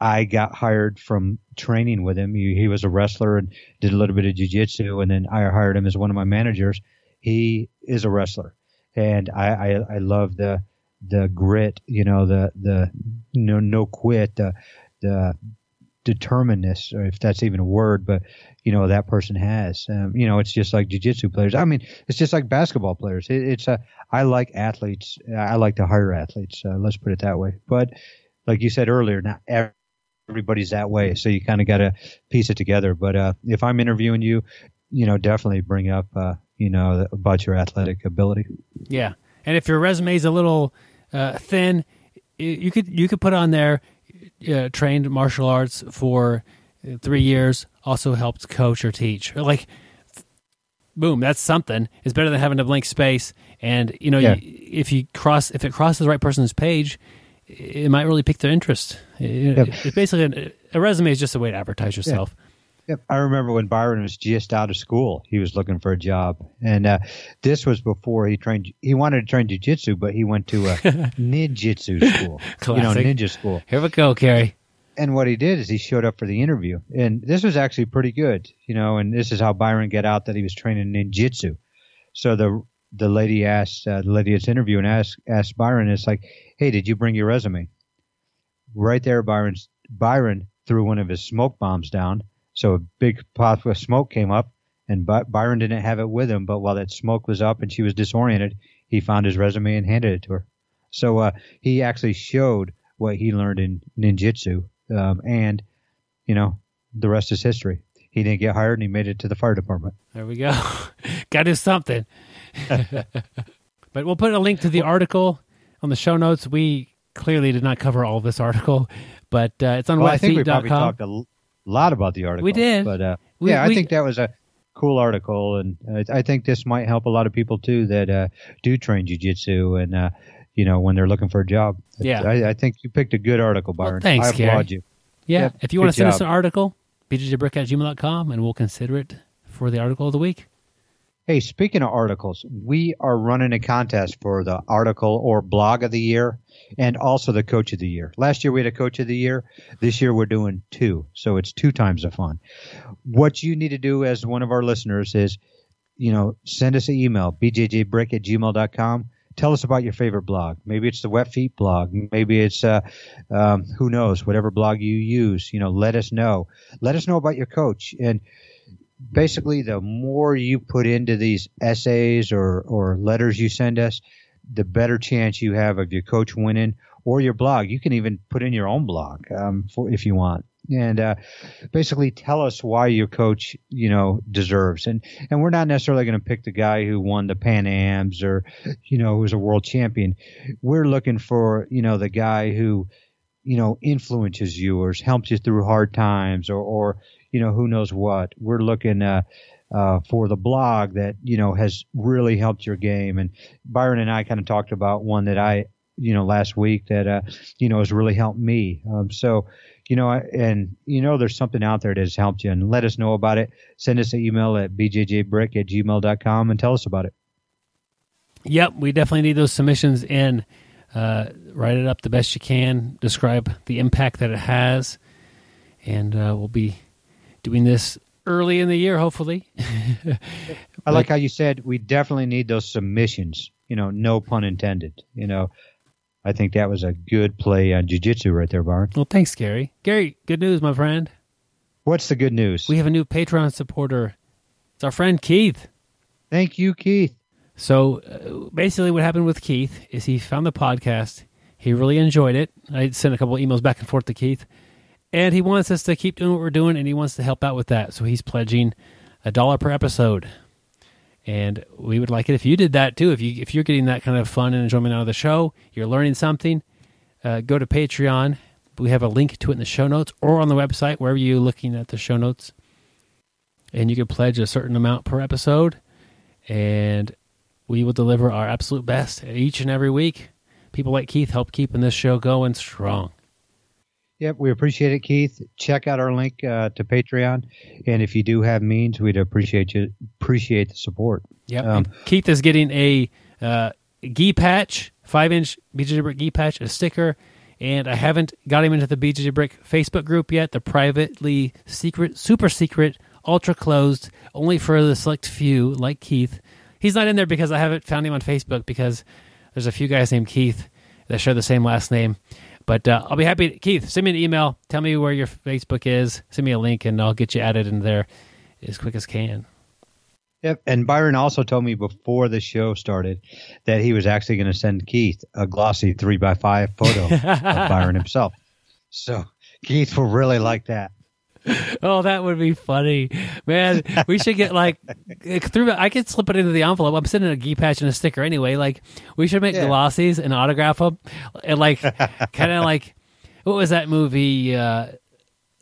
I got hired from training with him. He, he was a wrestler and did a little bit of jujitsu, and then I hired him as one of my managers. He is a wrestler, and I I, I love the the grit, you know, the the no no quit, the the determinedness, or if that's even a word, but you know that person has. Um, you know, it's just like jujitsu players. I mean, it's just like basketball players. It, it's a I like athletes. I like to hire athletes. Uh, let's put it that way. But like you said earlier, not everybody's that way, so you kind of got to piece it together. But uh, if I'm interviewing you, you know, definitely bring up uh, you know about your athletic ability. Yeah, and if your resume is a little uh, thin, you could you could put on there uh, trained martial arts for uh, three years, also helped coach or teach. Like, boom, that's something. It's better than having a blank space. And you know, Yeah. you, if you cross if it crosses the right person's page, it might really pique their interest. It- Yep. It's basically a, a resume is just a way to advertise yourself. Yep. I remember when Byron was just out of school, he was looking for a job, and uh, this was before he trained. He wanted to train jujitsu, but he went to a ninjutsu school, you know, ninja school. Here we go, Gary. And what he did is he showed up for the interview, and this was actually pretty good, you know. And this is how Byron got out that he was training ninjutsu. So the the lady asked uh, the lady that's interviewing asked asked Byron, it's like, hey, did you bring your resume? Right there, Byron's Byron threw one of his smoke bombs down, so a big puff of smoke came up, and By- Byron didn't have it with him. But while that smoke was up and she was disoriented, he found his resume and handed it to her. So uh, he actually showed what he learned in ninjutsu, um, and you know the rest is history. He didn't get hired, and he made it to the fire department. There we go. Got to do something. but we'll put a link to the article on the show notes. We clearly did not cover all of this article, but uh, it's on Well, I think we probably talked a lot about the article. We did. but uh, We- yeah, I think that was a cool article, and I, I think this might help a lot of people too that uh, do train jujitsu and uh, you know when they're looking for a job. Yeah. I, I think you picked a good article, Well, Byron. thanks, I applaud Gary. you. Yeah. Yep, If you want to send us an article, bjjbrick at gmail.com, and we'll consider it for the article of the week. Hey, speaking of articles, we are running a contest for the article or blog of the year and also the coach of the year. Last year we had a coach of the year. This year we're doing two. So it's two times the fun. What you need to do as one of our listeners is, you know, send us an email, bjjbrick at gmail.com. Tell us about your favorite blog. Maybe it's the Wet Feet blog. Maybe it's, uh, um, who knows, whatever blog you use. You know, let us know. Let us know about your coach. And basically the more you put into these essays or, or letters you send us, the better chance you have of your coach winning or your blog. You can even put in your own blog um, for, if you want. And uh, basically tell us why your coach, you know, deserves. And and we're not necessarily going to pick the guy who won the Pan Ams or, you know, who's a world champion. We're looking for, you know, the guy who, you know, influences you or helps you through hard times or, or you know, who knows what. We're looking uh, uh, for the blog that, you know, has really helped your game. And Byron and I kind of talked about one that I, you know, last week that, uh, you know, has really helped me. Um, so, you know, and, you know, there's something out there that has helped you and let us know about it. Send us an email at bjjbrick at gmail.com and tell us about it. Yep, we definitely need those submissions in. Uh, write it up the best you can. Describe the impact that it has, and uh, we'll be doing this early in the year, hopefully. I like how you said we definitely need those submissions. You know, no pun intended. You know, I think that was a good play on jujitsu right there, Byron. well, thanks, Gary. Gary, good news, my friend. What's the good news? We have a new Patreon supporter. It's our friend Keith. Thank you, Keith. So uh, basically, what happened with Keith is he found the podcast. He really enjoyed it. I sent a couple emails back and forth to Keith, and he wants us to keep doing what we're doing, and he wants to help out with that. So he's pledging a dollar per episode, and we would like it if you did that too. If you if you're getting that kind of fun and enjoyment out of the show, you're learning something. Uh, go to Patreon. We have a link to it in the show notes or on the website wherever you're looking at the show notes, and you can pledge a certain amount per episode, and we will deliver our absolute best each and every week. People like Keith help keeping this show going strong. Yep, we appreciate it, Keith. Check out our link uh, to Patreon, and if you do have means, we'd appreciate you appreciate the support. Yep. Um, Keith is getting a uh, gi patch, five inch BJJ Brick gi patch, a sticker, and I haven't got him into the BJJ Brick Facebook group yet. The privately secret, super secret, ultra closed, only for the select few like Keith. He's not in there because I haven't found him on Facebook because there's a few guys named Keith that share the same last name. But uh, I'll be happy. Keith, send me an email. Tell me where your Facebook is. Send me a link, and I'll get you added in there as quick as can. Yep, and Byron also told me before the show started that he was actually going to send Keith a glossy three by five photo of Byron himself. So Keith will really like that. Oh, that would be funny, man. We should get like through. I could slip it into the envelope. I'm sending a gi patch and a sticker anyway. Like we should make Yeah. glossies and autograph them, and like kind of like what was that movie? Uh,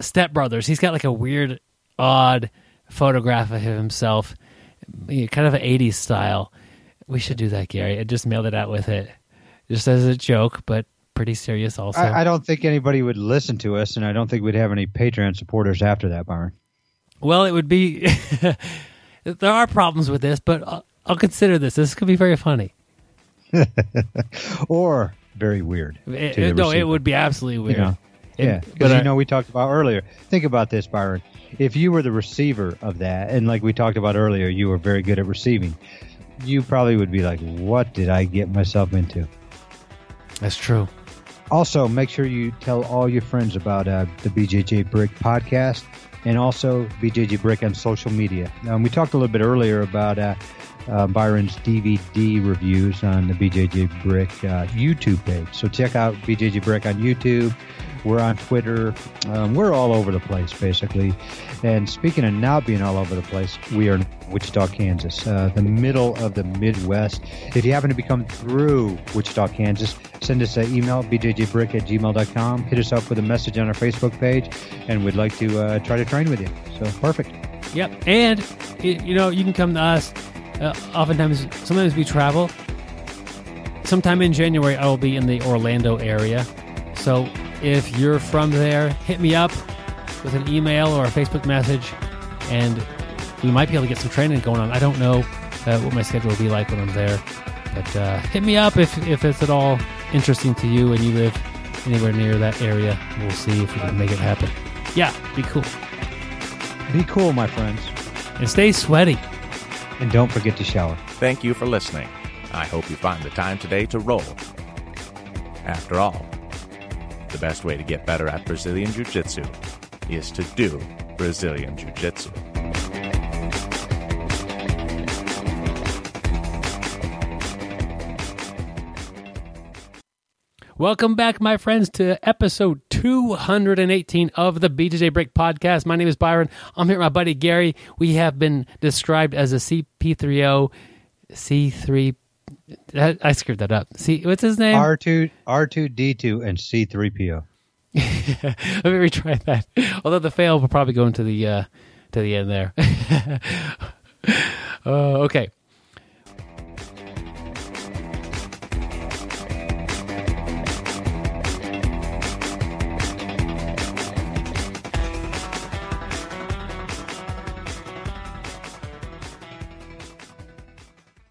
Step Brothers. He's got like a weird, odd photograph of himself, kind of an '80s style. We should do that, Gary. I just mailed it out with it, just as a joke, but pretty serious also. I, I don't think anybody would listen to us, and I don't think we'd have any Patreon supporters after that, Byron. Well, it would be. there are problems with this, but I'll, I'll consider this. This could be very funny. Or very weird. It- no, it would be absolutely weird. You know? It- Yeah, because you know we talked about earlier. Think about this, Byron. If you were the receiver of that, and like we talked about earlier, you were very good at receiving. You probably would be like, "What did I get myself into?" that's true. Also, make sure you tell all your friends about uh, the BJJ Brick podcast and also BJJ Brick on social media. Um, we talked a little bit earlier about uh, uh, Byron's DVD reviews on the BJJ Brick uh, YouTube page. So check out BJJ Brick on YouTube. We're on Twitter. Um, we're all over the place, basically. And speaking of not being all over the place, we are in Wichita, Kansas, uh, the middle of the Midwest. If you happen to be coming through Wichita, Kansas, send us an email, bjjbrick at gmail.com. Hit us up with a message on our Facebook page, and we'd like to uh, try to train with you. So, perfect. Yep. And you know, you can come to us. Uh, oftentimes, sometimes we travel. Sometime in January, I will be in the Orlando area. So if you're from there, hit me up with an email or a Facebook message, and we might be able to get some training going on. I don't know uh, what my schedule will be like when I'm there, but uh, hit me up if if it's at all interesting to you and you live anywhere near that area. We'll see if we can make it happen. Yeah, be cool. Be cool, my friends. And stay sweaty. And don't forget to shower. Thank you for listening. I hope you find the time today to roll. After all, the best way to get better at Brazilian Jiu Jitsu is to do Brazilian Jiu Jitsu. Welcome back, my friends, to episode 218 of the BJJ Brick podcast. My name is Byron. I'm here with my buddy Gary. We have been described as a CP30, C3. I I screwed that up. See, what's his name? R2, R2D2, and C3PO. Let me retry that. Although the fail will probably go into the uh, to the end there. uh, okay,